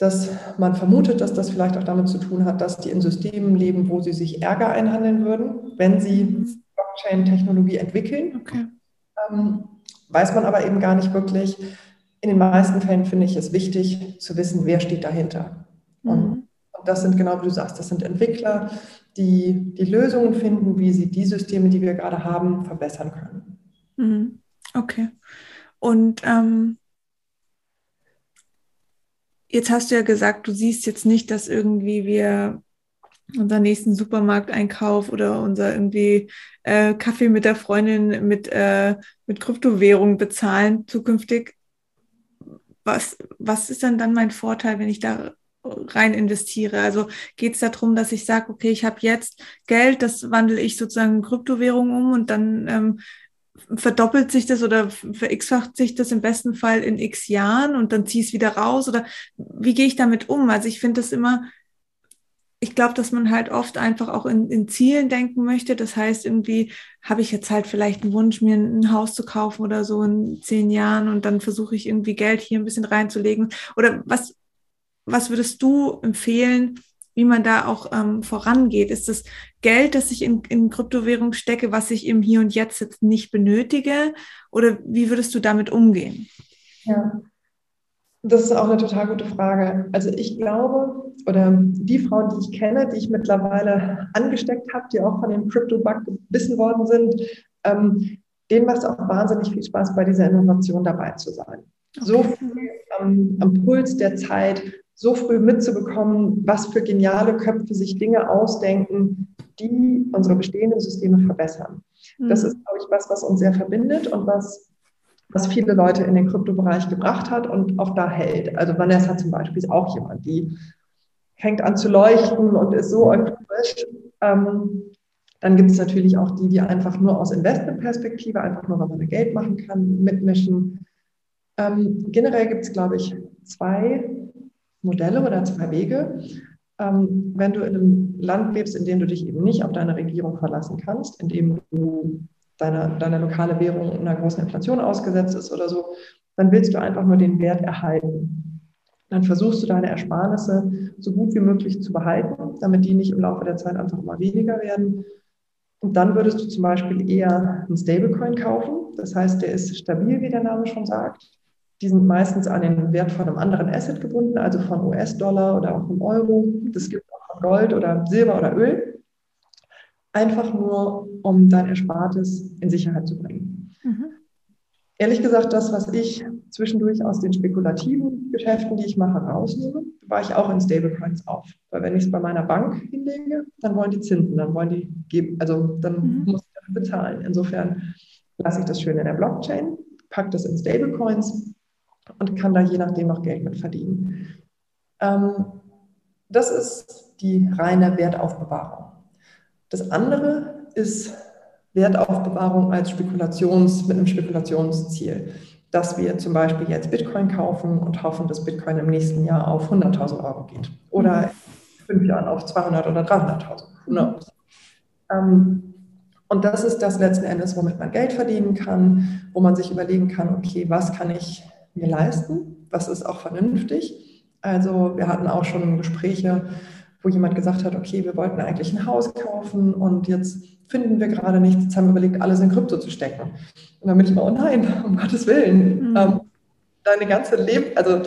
dass man vermutet, dass das vielleicht auch damit zu tun hat, dass die in Systemen leben, wo sie sich Ärger einhandeln würden, wenn sie. Blockchain-Technologie entwickeln. Okay. Ähm, weiß man aber eben gar nicht wirklich. In den meisten Fällen finde ich es wichtig zu wissen, wer steht dahinter. Und, mhm. und das sind genau wie du sagst, das sind Entwickler, die die Lösungen finden, wie sie die Systeme, die wir gerade haben, verbessern können.
Mhm. Okay. Und ähm, jetzt hast du ja gesagt, du siehst jetzt nicht, dass irgendwie wir unseren nächsten Supermarkteinkauf oder unser irgendwie äh, Kaffee mit der Freundin mit, äh, mit Kryptowährung bezahlen zukünftig. Was, was ist dann dann mein Vorteil, wenn ich da rein investiere. Also geht es darum, dass ich sage, okay, ich habe jetzt Geld, das wandle ich sozusagen in Kryptowährung um und dann ähm, verdoppelt sich das oder verx-facht sich das im besten Fall in x Jahren und dann ziehe ich es wieder raus oder wie gehe ich damit um? Also ich finde das immer, ich glaube, dass man halt oft einfach auch in, in Zielen denken möchte. Das heißt, irgendwie habe ich jetzt halt vielleicht einen Wunsch, mir ein Haus zu kaufen oder so in zehn Jahren und dann versuche ich irgendwie Geld hier ein bisschen reinzulegen. Oder was, was würdest du empfehlen, wie man da auch ähm, vorangeht? Ist das Geld, das ich in, in Kryptowährung stecke, was ich im Hier und Jetzt jetzt nicht benötige? Oder wie würdest du damit umgehen?
Ja, das ist auch eine total gute Frage. Also ich glaube, oder die Frauen, die ich kenne, die ich mittlerweile angesteckt habe, die auch von dem Crypto-Bug gebissen worden sind, ähm, denen macht es auch wahnsinnig viel Spaß, bei dieser Innovation dabei zu sein. Okay. So früh am, am Puls der Zeit, so früh mitzubekommen, was für geniale Köpfe sich Dinge ausdenken, die unsere bestehenden Systeme verbessern. Mhm. Das ist, glaube ich, was, was uns sehr verbindet und was, was viele Leute in den Kryptobereich gebracht hat und auch da hält. Also Vanessa zum Beispiel ist auch jemand, die fängt an zu leuchten und ist so euphorisch. Ähm, dann gibt es natürlich auch die, die einfach nur aus Investmentperspektive, einfach nur, weil man Geld machen kann, mitmischen. Ähm, generell gibt es, glaube ich, zwei Modelle oder zwei Wege. Ähm, wenn du in einem Land lebst, in dem du dich eben nicht auf deine Regierung verlassen kannst, in dem du deine, deine lokale Währung einer großen Inflation ausgesetzt ist oder so, dann willst du einfach nur den Wert erhalten. Dann versuchst du deine Ersparnisse so gut wie möglich zu behalten, damit die nicht im Laufe der Zeit einfach immer weniger werden. Und dann würdest du zum Beispiel eher einen Stablecoin kaufen. Das heißt, der ist stabil, wie der Name schon sagt. Die sind meistens an den Wert von einem anderen Asset gebunden, also von US-Dollar oder auch vom Euro. Das gibt auch von Gold oder Silber oder Öl. Einfach nur, um dein Erspartes in Sicherheit zu bringen. Mhm. Ehrlich gesagt, das, was ich zwischendurch aus den spekulativen Geschäften, die ich mache, rausnehme, war ich auch in Stablecoins auf. Weil wenn ich es bei meiner Bank hinlege, dann wollen die Zinsen, dann wollen die geben, also dann mhm. muss ich dafür bezahlen. Insofern lasse ich das schön in der Blockchain, packe das in Stablecoins und kann da je nachdem noch Geld mit verdienen. Ähm, das ist die reine Wertaufbewahrung. Das andere ist Wertaufbewahrung als Spekulations, mit einem Spekulationsziel, dass wir zum Beispiel jetzt Bitcoin kaufen und hoffen, dass Bitcoin im nächsten Jahr auf 100.000 Euro geht oder in fünf Jahren auf 200 oder 300.000. Ähm, und das ist das letzten Endes, womit man Geld verdienen kann, wo man sich überlegen kann, okay, was kann ich mir leisten, was ist auch vernünftig. Also wir hatten auch schon Gespräche, wo jemand gesagt hat, okay, wir wollten eigentlich ein Haus kaufen und jetzt finden wir gerade nichts, jetzt haben wir überlegt, alles in Krypto zu stecken. Und dann bin ich mal, oh nein, um Gottes Willen, mhm. ähm, deine ganze Leben, also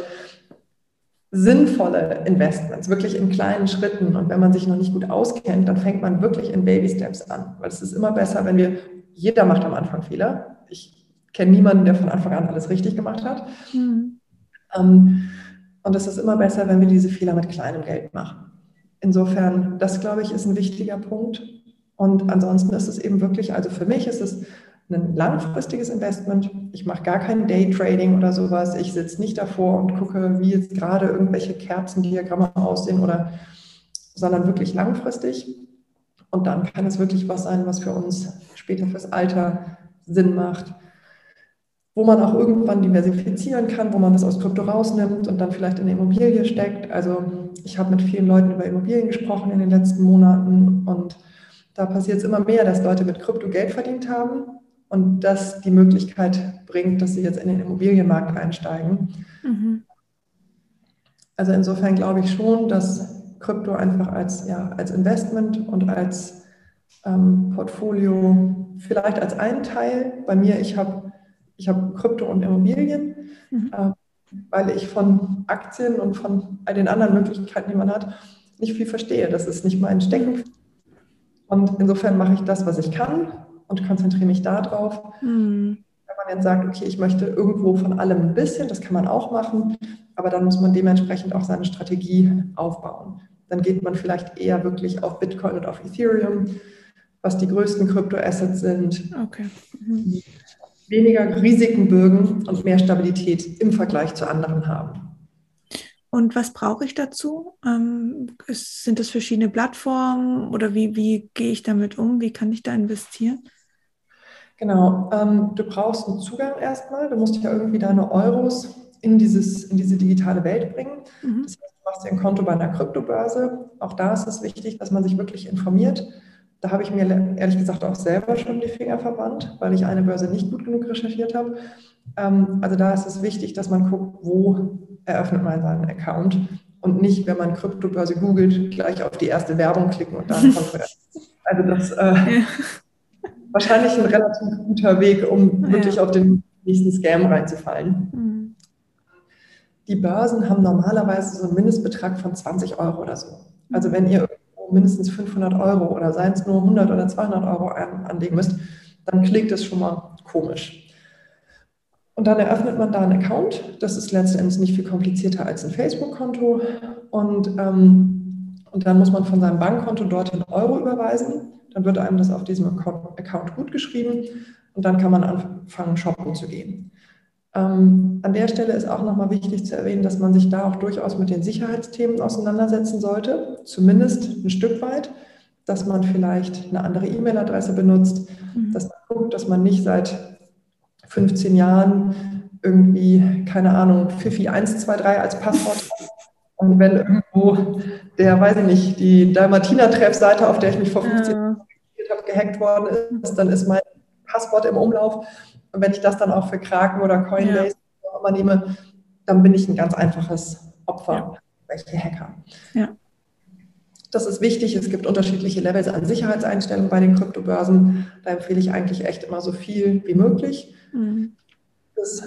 sinnvolle Investments, wirklich in kleinen Schritten. Und wenn man sich noch nicht gut auskennt, dann fängt man wirklich in Baby Steps an. Weil es ist immer besser, wenn wir, jeder macht am Anfang Fehler. Ich kenne niemanden, der von Anfang an alles richtig gemacht hat. Mhm. Ähm, und es ist immer besser, wenn wir diese Fehler mit kleinem Geld machen. Insofern, das glaube ich, ist ein wichtiger Punkt. Und ansonsten ist es eben wirklich, also für mich ist es ein langfristiges Investment. Ich mache gar kein Daytrading oder sowas. Ich sitze nicht davor und gucke, wie jetzt gerade irgendwelche Kerzendiagramme aussehen oder, sondern wirklich langfristig. Und dann kann es wirklich was sein, was für uns später fürs Alter Sinn macht wo man auch irgendwann diversifizieren kann, wo man das aus Krypto rausnimmt und dann vielleicht in eine Immobilie steckt. Also ich habe mit vielen Leuten über Immobilien gesprochen in den letzten Monaten und da passiert es immer mehr, dass Leute mit Krypto Geld verdient haben und das die Möglichkeit bringt, dass sie jetzt in den Immobilienmarkt einsteigen. Mhm. Also insofern glaube ich schon, dass Krypto einfach als, ja, als Investment und als ähm, Portfolio vielleicht als ein Teil. Bei mir, ich habe ich habe Krypto und Immobilien, mhm. äh, weil ich von Aktien und von all den anderen Möglichkeiten, die man hat, nicht viel verstehe. Das ist nicht mein Stecken. Und insofern mache ich das, was ich kann und konzentriere mich darauf. Mhm. Wenn man jetzt sagt, okay, ich möchte irgendwo von allem ein bisschen, das kann man auch machen, aber dann muss man dementsprechend auch seine Strategie aufbauen. Dann geht man vielleicht eher wirklich auf Bitcoin und auf Ethereum, was die größten Kryptoassets sind. Okay. Mhm weniger Risiken bürgen und mehr Stabilität im Vergleich zu anderen haben.
Und was brauche ich dazu? Ähm, ist, sind das verschiedene Plattformen oder wie, wie gehe ich damit um? Wie kann ich da investieren?
Genau, ähm, du brauchst einen Zugang erstmal. Du musst ja irgendwie deine Euros in, dieses, in diese digitale Welt bringen. Mhm. Das heißt, du machst dir ein Konto bei einer Kryptobörse. Auch da ist es wichtig, dass man sich wirklich informiert da habe ich mir ehrlich gesagt auch selber schon die Finger verbannt, weil ich eine Börse nicht gut genug recherchiert habe. Ähm, also da ist es wichtig, dass man guckt, wo eröffnet man seinen Account und nicht, wenn man Kryptobörse googelt, gleich auf die erste Werbung klicken und dann Konferenz. Also das äh, ja. wahrscheinlich ein relativ guter Weg, um wirklich ja. auf den nächsten Scam reinzufallen. Mhm. Die Börsen haben normalerweise so einen Mindestbetrag von 20 Euro oder so. Also wenn ihr mindestens 500 Euro oder seien es nur 100 oder 200 Euro an, anlegen müsst, dann klingt es schon mal komisch. Und dann eröffnet man da einen Account. Das ist letztendlich nicht viel komplizierter als ein Facebook-Konto. Und, ähm, und dann muss man von seinem Bankkonto dorthin Euro überweisen. Dann wird einem das auf diesem Account gut geschrieben und dann kann man anfangen, shoppen zu gehen. Ähm, an der Stelle ist auch nochmal wichtig zu erwähnen, dass man sich da auch durchaus mit den Sicherheitsthemen auseinandersetzen sollte, zumindest ein Stück weit, dass man vielleicht eine andere E-Mail-Adresse benutzt, mhm. dass man guckt, dass man nicht seit 15 Jahren irgendwie, keine Ahnung, Fifi 123 als Passwort hat. Und wenn irgendwo der, weiß ich nicht, die Dalmatiner-Treff-Seite, auf der ich mich vor 15 Jahren ja. habe, gehackt worden ist, dann ist mein Passwort im Umlauf und wenn ich das dann auch für Kraken oder Coinbase ja. immer nehme, dann bin ich ein ganz einfaches Opfer, ja. welche Hacker. Ja. Das ist wichtig. Es gibt unterschiedliche Levels an Sicherheitseinstellungen bei den Kryptobörsen. Da empfehle ich eigentlich echt immer so viel wie möglich. Mhm. Das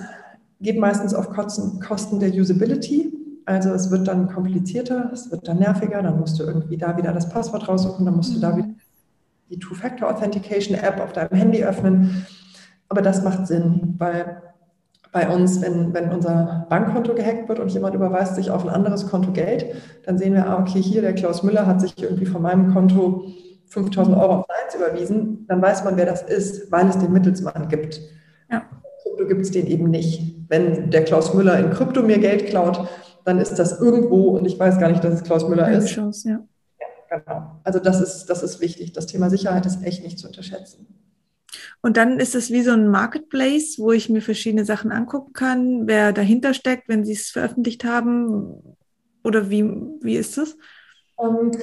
geht meistens auf Kosten der Usability. Also es wird dann komplizierter, es wird dann nerviger, dann musst du irgendwie da wieder das Passwort raussuchen, dann musst du da mhm. wieder die Two-Factor-Authentication-App auf deinem Handy öffnen. Aber das macht Sinn, weil bei uns, wenn, wenn unser Bankkonto gehackt wird und jemand überweist sich auf ein anderes Konto Geld, dann sehen wir, ah, okay, hier der Klaus Müller hat sich irgendwie von meinem Konto 5000 Euro auf eins überwiesen, dann weiß man, wer das ist, weil es den Mittelsmann gibt. Ja. Krypto gibt es den eben nicht. Wenn der Klaus Müller in Krypto mir Geld klaut, dann ist das irgendwo und ich weiß gar nicht, dass es Klaus Müller ist. Chance, ja. ja. Genau. Also das ist, das ist wichtig. Das Thema Sicherheit ist echt nicht zu unterschätzen.
Und dann ist es wie so ein Marketplace, wo ich mir verschiedene Sachen angucken kann, wer dahinter steckt, wenn sie es veröffentlicht haben. Oder wie, wie ist das?
Um, ähm,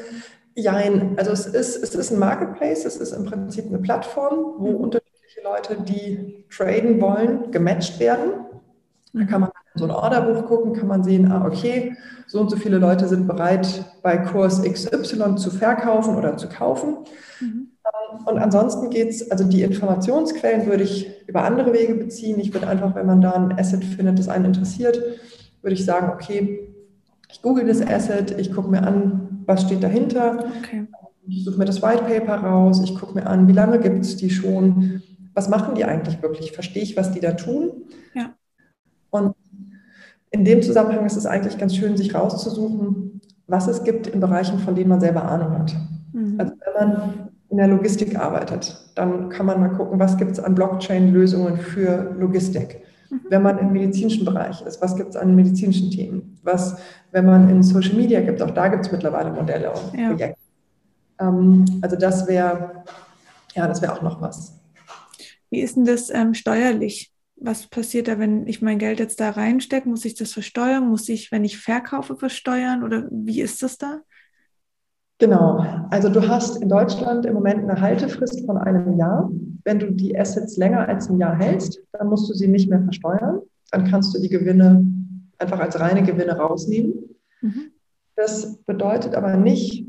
Jein, also es ist, es ist ein Marketplace, es ist im Prinzip eine Plattform, wo mhm. unterschiedliche Leute, die traden wollen, gematcht werden. Da kann man in so ein Orderbuch gucken, kann man sehen, ah, okay, so und so viele Leute sind bereit, bei Kurs XY zu verkaufen oder zu kaufen. Mhm. Und ansonsten geht es, also die Informationsquellen würde ich über andere Wege beziehen. Ich würde einfach, wenn man da ein Asset findet, das einen interessiert, würde ich sagen, okay, ich google das Asset, ich gucke mir an, was steht dahinter. Okay. Ich suche mir das White Paper raus, ich gucke mir an, wie lange gibt es die schon, was machen die eigentlich wirklich, verstehe ich, was die da tun. Ja. Und in dem Zusammenhang ist es eigentlich ganz schön, sich rauszusuchen, was es gibt in Bereichen, von denen man selber Ahnung hat. Mhm. Also wenn man in der Logistik arbeitet, dann kann man mal gucken, was gibt es an Blockchain-Lösungen für Logistik. Mhm. Wenn man im medizinischen Bereich ist, was gibt es an medizinischen Themen? Was, wenn man in Social Media gibt, auch da gibt es mittlerweile Modelle und ja. Projekte. Ähm, also das wäre, ja, das wäre auch noch was.
Wie ist denn das ähm, steuerlich? Was passiert da, wenn ich mein Geld jetzt da reinstecke? Muss ich das versteuern? Muss ich, wenn ich verkaufe, versteuern? Oder wie ist das da?
Genau, also du hast in Deutschland im Moment eine Haltefrist von einem Jahr. Wenn du die Assets länger als ein Jahr hältst, dann musst du sie nicht mehr versteuern. Dann kannst du die Gewinne einfach als reine Gewinne rausnehmen. Mhm. Das bedeutet aber nicht,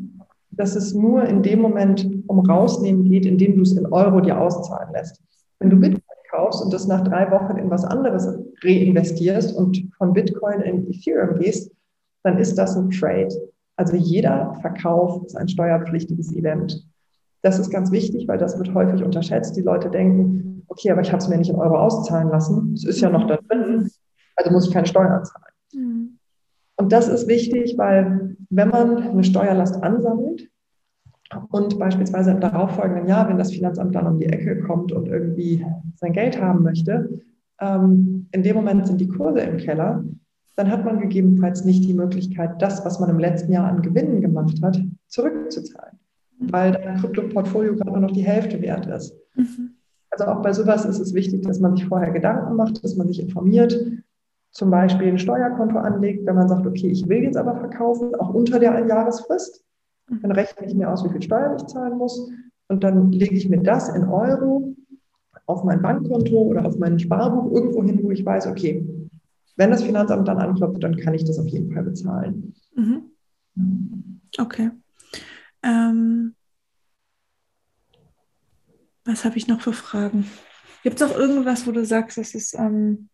dass es nur in dem Moment um rausnehmen geht, in dem du es in Euro dir auszahlen lässt. Wenn du Bitcoin kaufst und das nach drei Wochen in was anderes reinvestierst und von Bitcoin in Ethereum gehst, dann ist das ein Trade. Also jeder Verkauf ist ein steuerpflichtiges Event. Das ist ganz wichtig, weil das wird häufig unterschätzt. Die Leute denken, okay, aber ich habe es mir nicht in Euro auszahlen lassen. Es ist ja noch da drin, also muss ich keine Steuern zahlen. Mhm. Und das ist wichtig, weil wenn man eine Steuerlast ansammelt und beispielsweise im darauffolgenden Jahr, wenn das Finanzamt dann um die Ecke kommt und irgendwie sein Geld haben möchte, ähm, in dem Moment sind die Kurse im Keller dann hat man gegebenenfalls nicht die Möglichkeit, das, was man im letzten Jahr an Gewinnen gemacht hat, zurückzuzahlen, weil dein Krypto-Portfolio gerade nur noch die Hälfte wert ist. Mhm. Also auch bei sowas ist es wichtig, dass man sich vorher Gedanken macht, dass man sich informiert, zum Beispiel ein Steuerkonto anlegt, wenn man sagt, okay, ich will jetzt aber verkaufen, auch unter der Einjahresfrist, mhm. dann rechne ich mir aus, wie viel Steuern ich zahlen muss und dann lege ich mir das in Euro auf mein Bankkonto oder auf mein Sparbuch irgendwo hin, wo ich weiß, okay, wenn das Finanzamt dann anklopft, dann kann ich das auf jeden Fall bezahlen. Mhm.
Okay. Ähm, was habe ich noch für Fragen? Gibt es auch irgendwas, wo du sagst, das ist, ähm,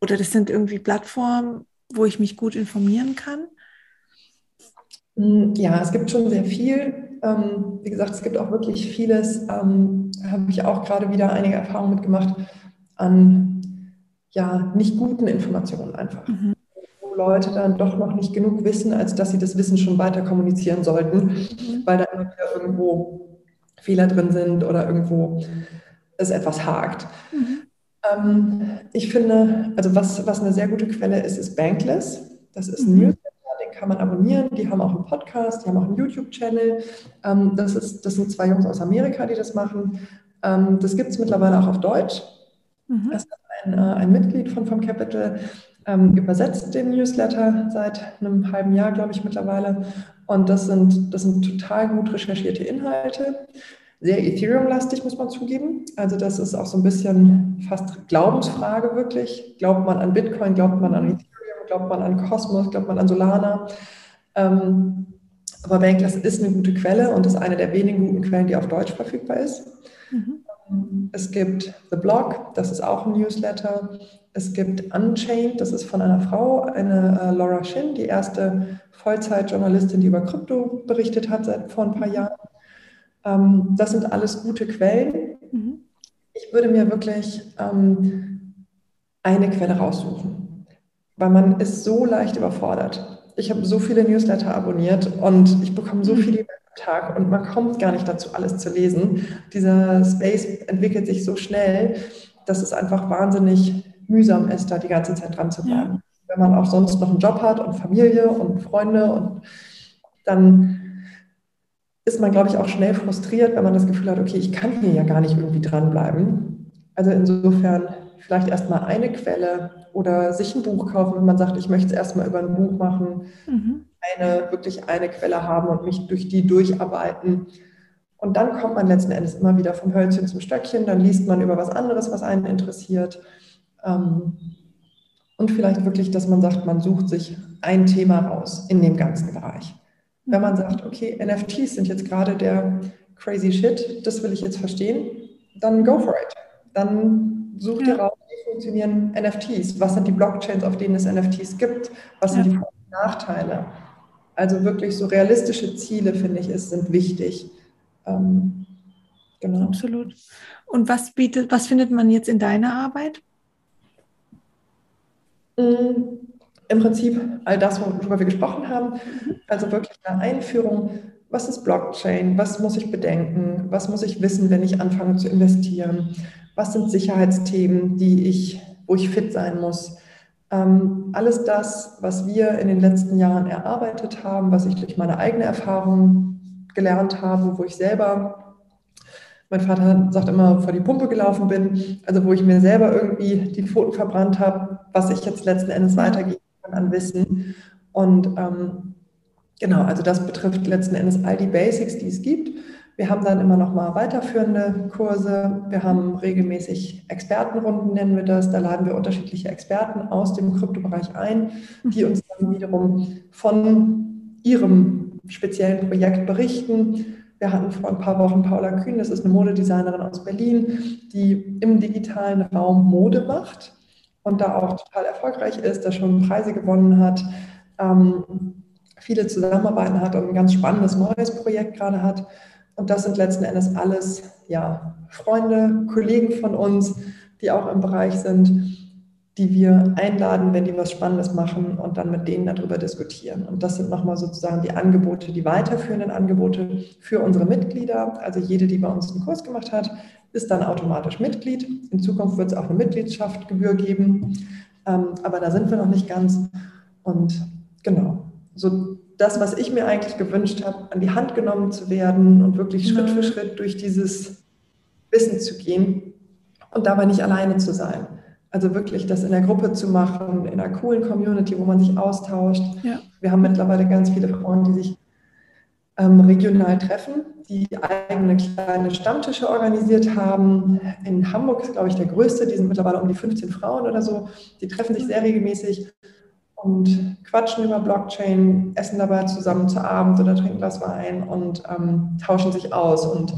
oder das sind irgendwie Plattformen, wo ich mich gut informieren kann?
Mm, ja, es gibt schon sehr viel. Ähm, wie gesagt, es gibt auch wirklich vieles, ähm, habe ich auch gerade wieder einige Erfahrungen mitgemacht, an ja, nicht guten Informationen einfach. Mhm. Wo Leute dann doch noch nicht genug wissen, als dass sie das Wissen schon weiter kommunizieren sollten, mhm. weil da immer wieder irgendwo Fehler drin sind oder irgendwo es etwas hakt. Mhm. Ähm, ich finde, also was, was eine sehr gute Quelle ist, ist Bankless. Das ist ein mhm. Newsletter, den kann man abonnieren. Die haben auch einen Podcast, die haben auch einen YouTube-Channel. Ähm, das, das sind zwei Jungs aus Amerika, die das machen. Ähm, das gibt es mittlerweile auch auf Deutsch. Mhm. Das ist ein, äh, ein Mitglied von Vom Capital ähm, übersetzt den Newsletter seit einem halben Jahr, glaube ich, mittlerweile. Und das sind, das sind total gut recherchierte Inhalte sehr Ethereum-lastig, muss man zugeben. Also das ist auch so ein bisschen fast Glaubensfrage wirklich. Glaubt man an Bitcoin, glaubt man an Ethereum, glaubt man an Cosmos, glaubt man an Solana. Ähm, aber Bankless ist eine gute Quelle und ist eine der wenigen guten Quellen, die auf Deutsch verfügbar ist. Mhm. Es gibt The Blog, das ist auch ein Newsletter. Es gibt Unchained, das ist von einer Frau, eine äh, Laura Shin, die erste Vollzeitjournalistin, die über Krypto berichtet hat seit vor ein paar Jahren. Ähm, das sind alles gute Quellen. Mhm. Ich würde mir wirklich ähm, eine Quelle raussuchen, weil man ist so leicht überfordert. Ich habe so viele Newsletter abonniert und ich bekomme so mhm. viele Tag und man kommt gar nicht dazu, alles zu lesen. Dieser Space entwickelt sich so schnell, dass es einfach wahnsinnig mühsam ist, da die ganze Zeit dran zu bleiben. Ja. Wenn man auch sonst noch einen Job hat und Familie und Freunde und dann ist man, glaube ich, auch schnell frustriert, wenn man das Gefühl hat, okay, ich kann hier ja gar nicht irgendwie dranbleiben. Also insofern vielleicht erstmal eine Quelle oder sich ein Buch kaufen, wenn man sagt, ich möchte es erstmal über ein Buch machen, mhm. Eine, wirklich eine Quelle haben und mich durch die durcharbeiten. Und dann kommt man letzten Endes immer wieder vom Hölzchen zum Stöckchen, dann liest man über was anderes, was einen interessiert. Ähm, und vielleicht wirklich, dass man sagt, man sucht sich ein Thema raus in dem ganzen Bereich. Wenn man sagt, okay, NFTs sind jetzt gerade der crazy shit, das will ich jetzt verstehen, dann go for it. Dann such dir raus, wie funktionieren NFTs, was sind die Blockchains, auf denen es NFTs gibt, was sind ja. die Nachteile. Also wirklich so realistische Ziele, finde ich, ist, sind wichtig. Ähm,
genau. Absolut. Und was bietet, was findet man jetzt in deiner Arbeit?
Mm, im Prinzip all das, worüber wir gesprochen haben. Also wirklich eine Einführung. Was ist Blockchain? Was muss ich bedenken? Was muss ich wissen, wenn ich anfange zu investieren? Was sind Sicherheitsthemen, die ich, wo ich fit sein muss? Ähm, alles das, was wir in den letzten Jahren erarbeitet haben, was ich durch meine eigene Erfahrung gelernt habe, wo ich selber mein Vater sagt immer, vor die Pumpe gelaufen bin, also wo ich mir selber irgendwie die Pfoten verbrannt habe, was ich jetzt letzten Endes weitergebe an Wissen. Und ähm, genau, also das betrifft letzten Endes all die Basics, die es gibt. Wir haben dann immer noch mal weiterführende Kurse. Wir haben regelmäßig Expertenrunden, nennen wir das. Da laden wir unterschiedliche Experten aus dem Kryptobereich ein, die uns dann wiederum von ihrem speziellen Projekt berichten. Wir hatten vor ein paar Wochen Paula Kühn, das ist eine Modedesignerin aus Berlin, die im digitalen Raum Mode macht und da auch total erfolgreich ist, der schon Preise gewonnen hat, ähm, viele Zusammenarbeiten hat und ein ganz spannendes neues Projekt gerade hat. Und das sind letzten Endes alles ja, Freunde, Kollegen von uns, die auch im Bereich sind, die wir einladen, wenn die was Spannendes machen und dann mit denen darüber diskutieren. Und das sind nochmal sozusagen die Angebote, die weiterführenden Angebote für unsere Mitglieder. Also jede, die bei uns einen Kurs gemacht hat, ist dann automatisch Mitglied. In Zukunft wird es auch eine Mitgliedschaftgebühr geben, ähm, aber da sind wir noch nicht ganz. Und genau, so das, was ich mir eigentlich gewünscht habe, an die Hand genommen zu werden und wirklich Schritt für Schritt durch dieses Wissen zu gehen und dabei nicht alleine zu sein. Also wirklich das in der Gruppe zu machen, in einer coolen Community, wo man sich austauscht. Ja. Wir haben mittlerweile ganz viele Frauen, die sich ähm, regional treffen, die eigene kleine Stammtische organisiert haben. In Hamburg ist, glaube ich, der größte. Die sind mittlerweile um die 15 Frauen oder so. Die treffen sich sehr regelmäßig und quatschen über Blockchain, essen dabei zusammen zu Abend oder trinken das Wein und ähm, tauschen sich aus. Und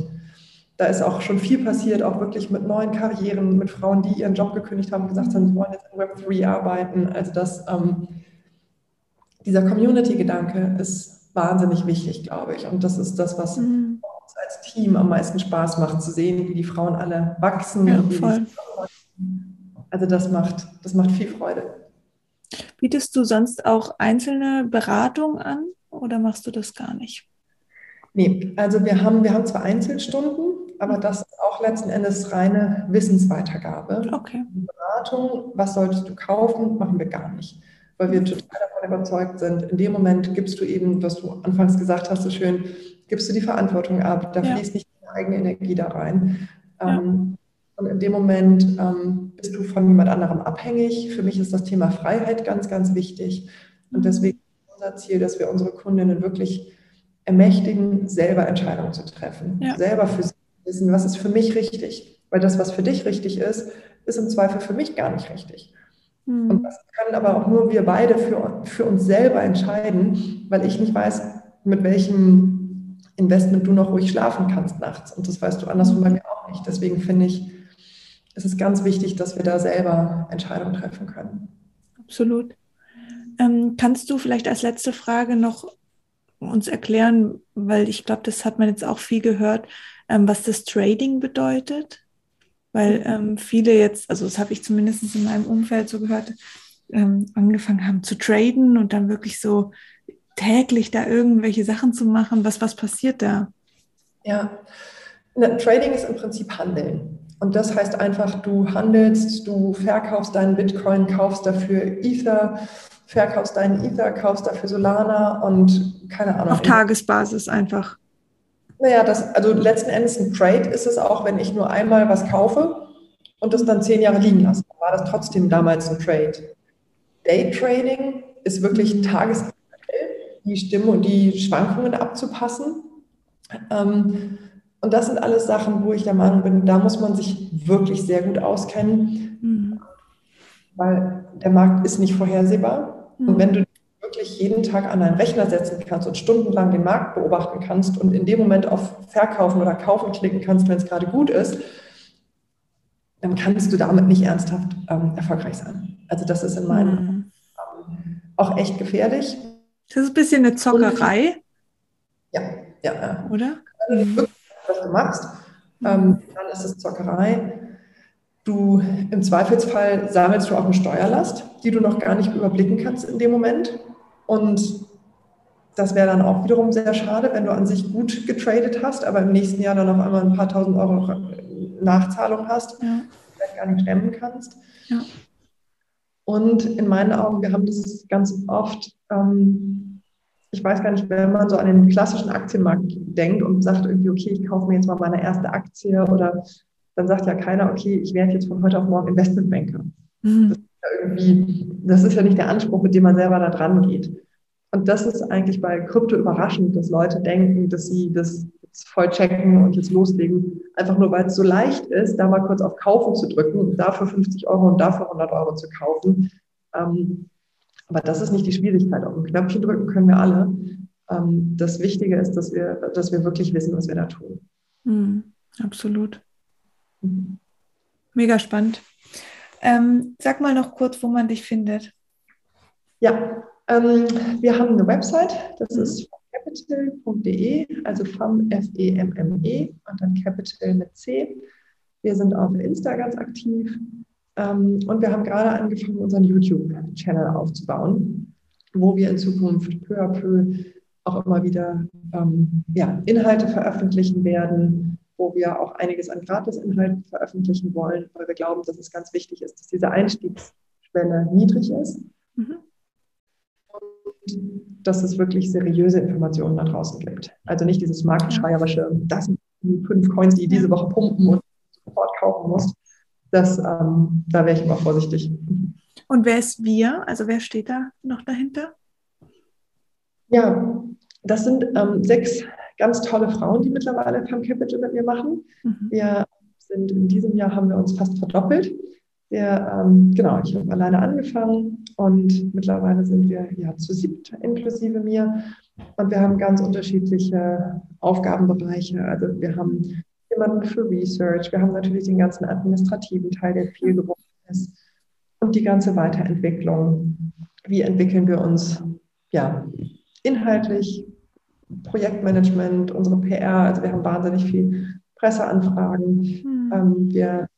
da ist auch schon viel passiert, auch wirklich mit neuen Karrieren, mit Frauen, die ihren Job gekündigt haben, gesagt haben, sie wollen jetzt in Web3 arbeiten. Also das, ähm, dieser Community-Gedanke ist wahnsinnig wichtig, glaube ich. Und das ist das, was mhm. uns als Team am meisten Spaß macht, zu sehen, wie die Frauen alle wachsen. Ja, voll. Also das macht, das macht viel Freude.
Bietest du sonst auch einzelne Beratungen an oder machst du das gar nicht?
Nee, also wir haben, wir haben zwar Einzelstunden, aber mhm. das ist auch letzten Endes reine Wissensweitergabe.
Okay.
Beratung, was solltest du kaufen, machen wir gar nicht. Weil wir total davon überzeugt sind, in dem Moment gibst du eben, was du anfangs gesagt hast, so schön, gibst du die Verantwortung ab, da ja. fließt nicht deine eigene Energie da rein. Ja. Ähm, und in dem Moment ähm, bist du von jemand anderem abhängig. Für mich ist das Thema Freiheit ganz, ganz wichtig. Und deswegen ist unser Ziel, dass wir unsere Kundinnen wirklich ermächtigen, selber Entscheidungen zu treffen. Ja. Selber für sich wissen, was ist für mich richtig. Weil das, was für dich richtig ist, ist im Zweifel für mich gar nicht richtig. Mhm. Und das können aber auch nur wir beide für, für uns selber entscheiden, weil ich nicht weiß, mit welchem Investment du noch ruhig schlafen kannst nachts. Und das weißt du andersrum bei mir auch nicht. Deswegen finde ich, es ist ganz wichtig, dass wir da selber Entscheidungen treffen können.
Absolut. Ähm, kannst du vielleicht als letzte Frage noch uns erklären, weil ich glaube, das hat man jetzt auch viel gehört, ähm, was das Trading bedeutet? Weil mhm. ähm, viele jetzt, also das habe ich zumindest in meinem Umfeld so gehört, ähm, angefangen haben zu traden und dann wirklich so täglich da irgendwelche Sachen zu machen. Was, was passiert da?
Ja, Na, Trading ist im Prinzip Handeln. Und das heißt einfach, du handelst, du verkaufst deinen Bitcoin, kaufst dafür Ether, verkaufst deinen Ether, kaufst dafür Solana und keine Ahnung.
Auf Tagesbasis einfach.
Naja, das, also letzten Endes ein Trade ist es auch, wenn ich nur einmal was kaufe und das dann zehn Jahre liegen lasse. War das trotzdem damals ein Trade. Daytrading ist wirklich tagesaktuell, die Stimme und die Schwankungen abzupassen. Ähm, und das sind alles Sachen, wo ich der Meinung bin, da muss man sich wirklich sehr gut auskennen, mhm. weil der Markt ist nicht vorhersehbar. Mhm. Und wenn du wirklich jeden Tag an einen Rechner setzen kannst und stundenlang den Markt beobachten kannst und in dem Moment auf Verkaufen oder Kaufen klicken kannst, wenn es gerade gut ist, dann kannst du damit nicht ernsthaft ähm, erfolgreich sein. Also das ist in meinem mhm. ähm, auch echt gefährlich.
Das ist ein bisschen eine Zockerei. Und,
ja, ja.
Oder?
Mhm was du machst, ähm, dann ist es Zockerei. Du im Zweifelsfall sammelst du auch eine Steuerlast, die du noch gar nicht überblicken kannst in dem Moment. Und das wäre dann auch wiederum sehr schade, wenn du an sich gut getradet hast, aber im nächsten Jahr dann auf einmal ein paar tausend Euro Nachzahlung hast, ja. vielleicht gar nicht stemmen kannst. Ja. Und in meinen Augen, wir haben das ganz oft, ähm, ich weiß gar nicht, wenn man so an den klassischen Aktienmarkt denkt und sagt irgendwie, okay, ich kaufe mir jetzt mal meine erste Aktie oder dann sagt ja keiner, okay, ich werde jetzt von heute auf morgen Investmentbanker. Mhm. Das, ist ja irgendwie, das ist ja nicht der Anspruch, mit dem man selber da dran geht. Und das ist eigentlich bei Krypto überraschend, dass Leute denken, dass sie das voll checken und jetzt loslegen, einfach nur weil es so leicht ist, da mal kurz auf Kaufen zu drücken und dafür 50 Euro und dafür 100 Euro zu kaufen. Ähm, aber das ist nicht die Schwierigkeit. Auf ein Knöpfchen drücken können wir alle. Ähm, das Wichtige ist, dass wir, dass wir wirklich wissen, was wir da tun.
Mhm, absolut. Mhm. Mega spannend. Ähm, sag mal noch kurz, wo man dich findet.
Ja, ähm, wir haben eine Website, das mhm. ist capital.de, also fam, F-E-M-M-E -E, und dann capital mit C. Wir sind auf Insta ganz aktiv. Ähm, und wir haben gerade angefangen, unseren YouTube-Channel aufzubauen, wo wir in Zukunft peu à peu auch immer wieder ähm, ja, Inhalte veröffentlichen werden, wo wir auch einiges an Gratis-Inhalten veröffentlichen wollen, weil wir glauben, dass es ganz wichtig ist, dass diese Einstiegsschwelle niedrig ist. Mhm. Und dass es wirklich seriöse Informationen da draußen gibt. Also nicht dieses marktschreierische, das sind die fünf Coins, die diese Woche pumpen und sofort kaufen musst, das, ähm, da wäre ich immer vorsichtig.
Und wer ist wir? Also wer steht da noch dahinter?
Ja, das sind ähm, sechs ganz tolle Frauen, die mittlerweile Farm Capital mit mir machen. Mhm. Wir sind in diesem Jahr haben wir uns fast verdoppelt. Wir, ähm, genau, ich habe alleine angefangen und mittlerweile sind wir ja zu siebt inklusive mir. Und wir haben ganz unterschiedliche Aufgabenbereiche. Also wir haben jemanden für Research. Wir haben natürlich den ganzen administrativen Teil, der viel geworden ist. Und die ganze Weiterentwicklung. Wie entwickeln wir uns ja, inhaltlich? Projektmanagement, unsere PR. Also wir haben wahnsinnig viel Presseanfragen. Mhm. Ähm, wir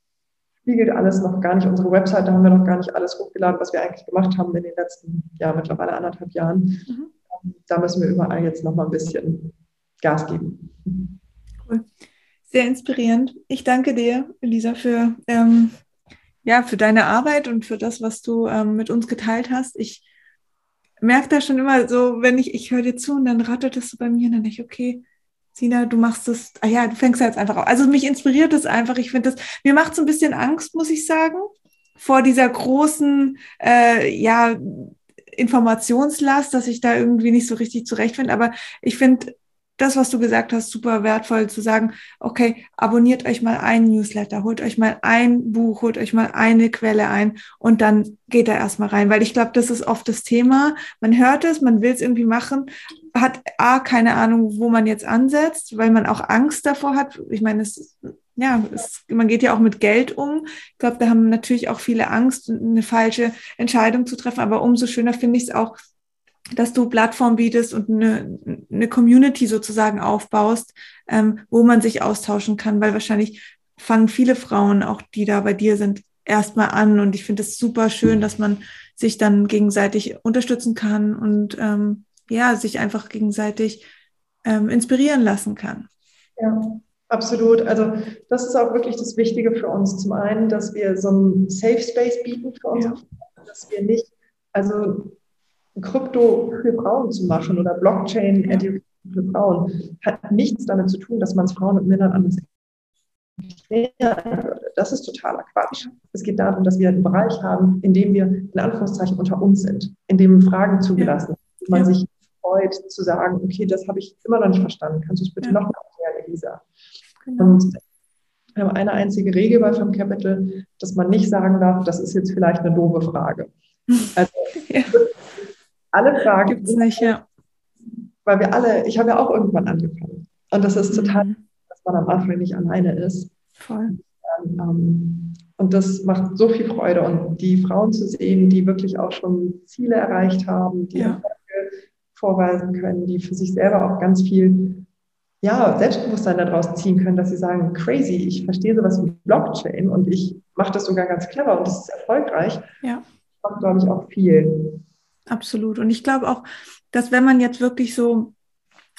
spiegelt alles noch gar nicht. Unsere Webseite haben wir noch gar nicht alles hochgeladen, was wir eigentlich gemacht haben in den letzten, ja, mittlerweile anderthalb Jahren. Mhm. Ähm, da müssen wir überall jetzt noch mal ein bisschen Gas geben.
Cool. Sehr inspirierend. Ich danke dir, Elisa, für, ähm, ja, für deine Arbeit und für das, was du ähm, mit uns geteilt hast. Ich merke da schon immer so, wenn ich, ich höre dir zu und dann rattert es so bei mir und dann denke ich, okay, Sina, du machst es, ah ja, du fängst jetzt einfach auf. Also mich inspiriert es einfach. Ich finde das, mir macht es ein bisschen Angst, muss ich sagen, vor dieser großen, äh, ja, Informationslast, dass ich da irgendwie nicht so richtig zurechtfinde. Aber ich finde, das, was du gesagt hast, super wertvoll zu sagen, okay, abonniert euch mal ein Newsletter, holt euch mal ein Buch, holt euch mal eine Quelle ein und dann geht da erstmal rein, weil ich glaube, das ist oft das Thema. Man hört es, man will es irgendwie machen, hat A, keine Ahnung, wo man jetzt ansetzt, weil man auch Angst davor hat. Ich meine, es ja, es, man geht ja auch mit Geld um. Ich glaube, da haben natürlich auch viele Angst, eine falsche Entscheidung zu treffen. Aber umso schöner finde ich es auch, dass du Plattform bietest und eine, eine Community sozusagen aufbaust, ähm, wo man sich austauschen kann, weil wahrscheinlich fangen viele Frauen, auch die da bei dir sind, erstmal an. Und ich finde es super schön, dass man sich dann gegenseitig unterstützen kann und ähm, ja, sich einfach gegenseitig ähm, inspirieren lassen kann.
Ja, absolut. Also das ist auch wirklich das Wichtige für uns. Zum einen, dass wir so einen Safe Space bieten für uns, ja. dass wir nicht, also Krypto für Frauen zu machen oder Blockchain Education für Frauen hat nichts damit zu tun, dass man es Frauen und Männern anders erklären würde. Das ist totaler Quatsch. Es geht darum, dass wir einen Bereich haben, in dem wir in Anführungszeichen unter uns sind, in dem Fragen zugelassen sind, ja. man ja. sich freut zu sagen, okay, das habe ich immer noch nicht verstanden. Kannst du es bitte ja. noch erklären, Elisa? Genau. Und wir haben eine einzige Regel bei Fem Capital, dass man nicht sagen darf, das ist jetzt vielleicht eine doofe Frage. Also ja alle Fragen.
Gibt es nicht, ja.
Weil wir alle, ich habe ja auch irgendwann angefangen. Und das ist total, mhm. dass man am Anfang nicht alleine ist.
Voll.
Und, ähm, und das macht so viel Freude. Und die Frauen zu sehen, die wirklich auch schon Ziele erreicht haben, die ja. vorweisen können, die für sich selber auch ganz viel ja, Selbstbewusstsein daraus ziehen können, dass sie sagen, crazy, ich verstehe sowas wie Blockchain und ich mache das sogar ganz clever und das ist erfolgreich.
Ja.
Das macht, glaube ich, auch viel.
Absolut. Und ich glaube auch, dass wenn man jetzt wirklich so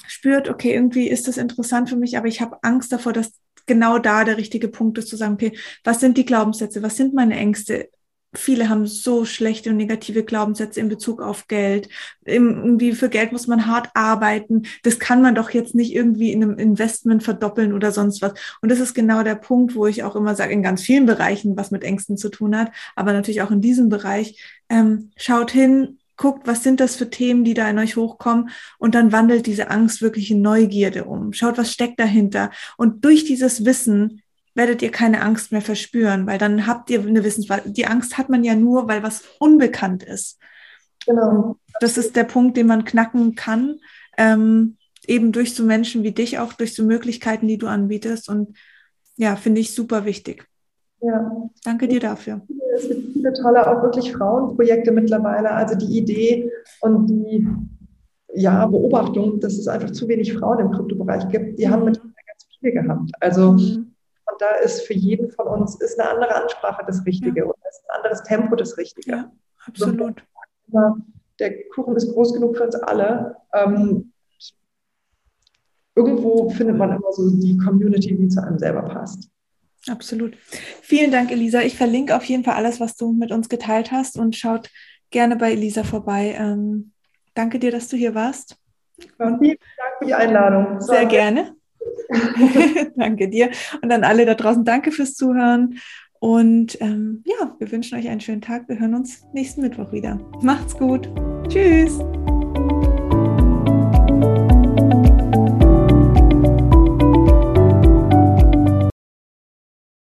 spürt, okay, irgendwie ist das interessant für mich, aber ich habe Angst davor, dass genau da der richtige Punkt ist, zu sagen, okay, was sind die Glaubenssätze, was sind meine Ängste? Viele haben so schlechte und negative Glaubenssätze in Bezug auf Geld. Irgendwie für Geld muss man hart arbeiten. Das kann man doch jetzt nicht irgendwie in einem Investment verdoppeln oder sonst was. Und das ist genau der Punkt, wo ich auch immer sage, in ganz vielen Bereichen, was mit Ängsten zu tun hat, aber natürlich auch in diesem Bereich, ähm, schaut hin, guckt, was sind das für Themen, die da in euch hochkommen und dann wandelt diese Angst wirklich in Neugierde um. Schaut, was steckt dahinter. Und durch dieses Wissen werdet ihr keine Angst mehr verspüren, weil dann habt ihr eine Wissensweise. Die Angst hat man ja nur, weil was unbekannt ist. Genau. Das ist der Punkt, den man knacken kann, ähm, eben durch so Menschen wie dich, auch durch so Möglichkeiten, die du anbietest. Und ja, finde ich super wichtig. Ja. Danke dir dafür.
Es gibt viele tolle, auch wirklich Frauenprojekte mittlerweile. Also die Idee und die ja, Beobachtung, dass es einfach zu wenig Frauen im Kryptobereich gibt, die haben mittlerweile ganz viele gehabt. Also mhm. und da ist für jeden von uns ist eine andere Ansprache das Richtige ja. und ist ein anderes Tempo das Richtige. Ja,
absolut.
Der Kuchen ist groß genug für uns alle. Ähm, irgendwo findet man immer so die Community, die zu einem selber passt.
Absolut. Vielen Dank, Elisa. Ich verlinke auf jeden Fall alles, was du mit uns geteilt hast und schaut gerne bei Elisa vorbei. Ähm, danke dir, dass du hier warst.
Und vielen Dank für die Einladung.
Sehr gerne. danke dir. Und an alle da draußen, danke fürs Zuhören. Und ähm, ja, wir wünschen euch einen schönen Tag. Wir hören uns nächsten Mittwoch wieder. Macht's gut. Tschüss.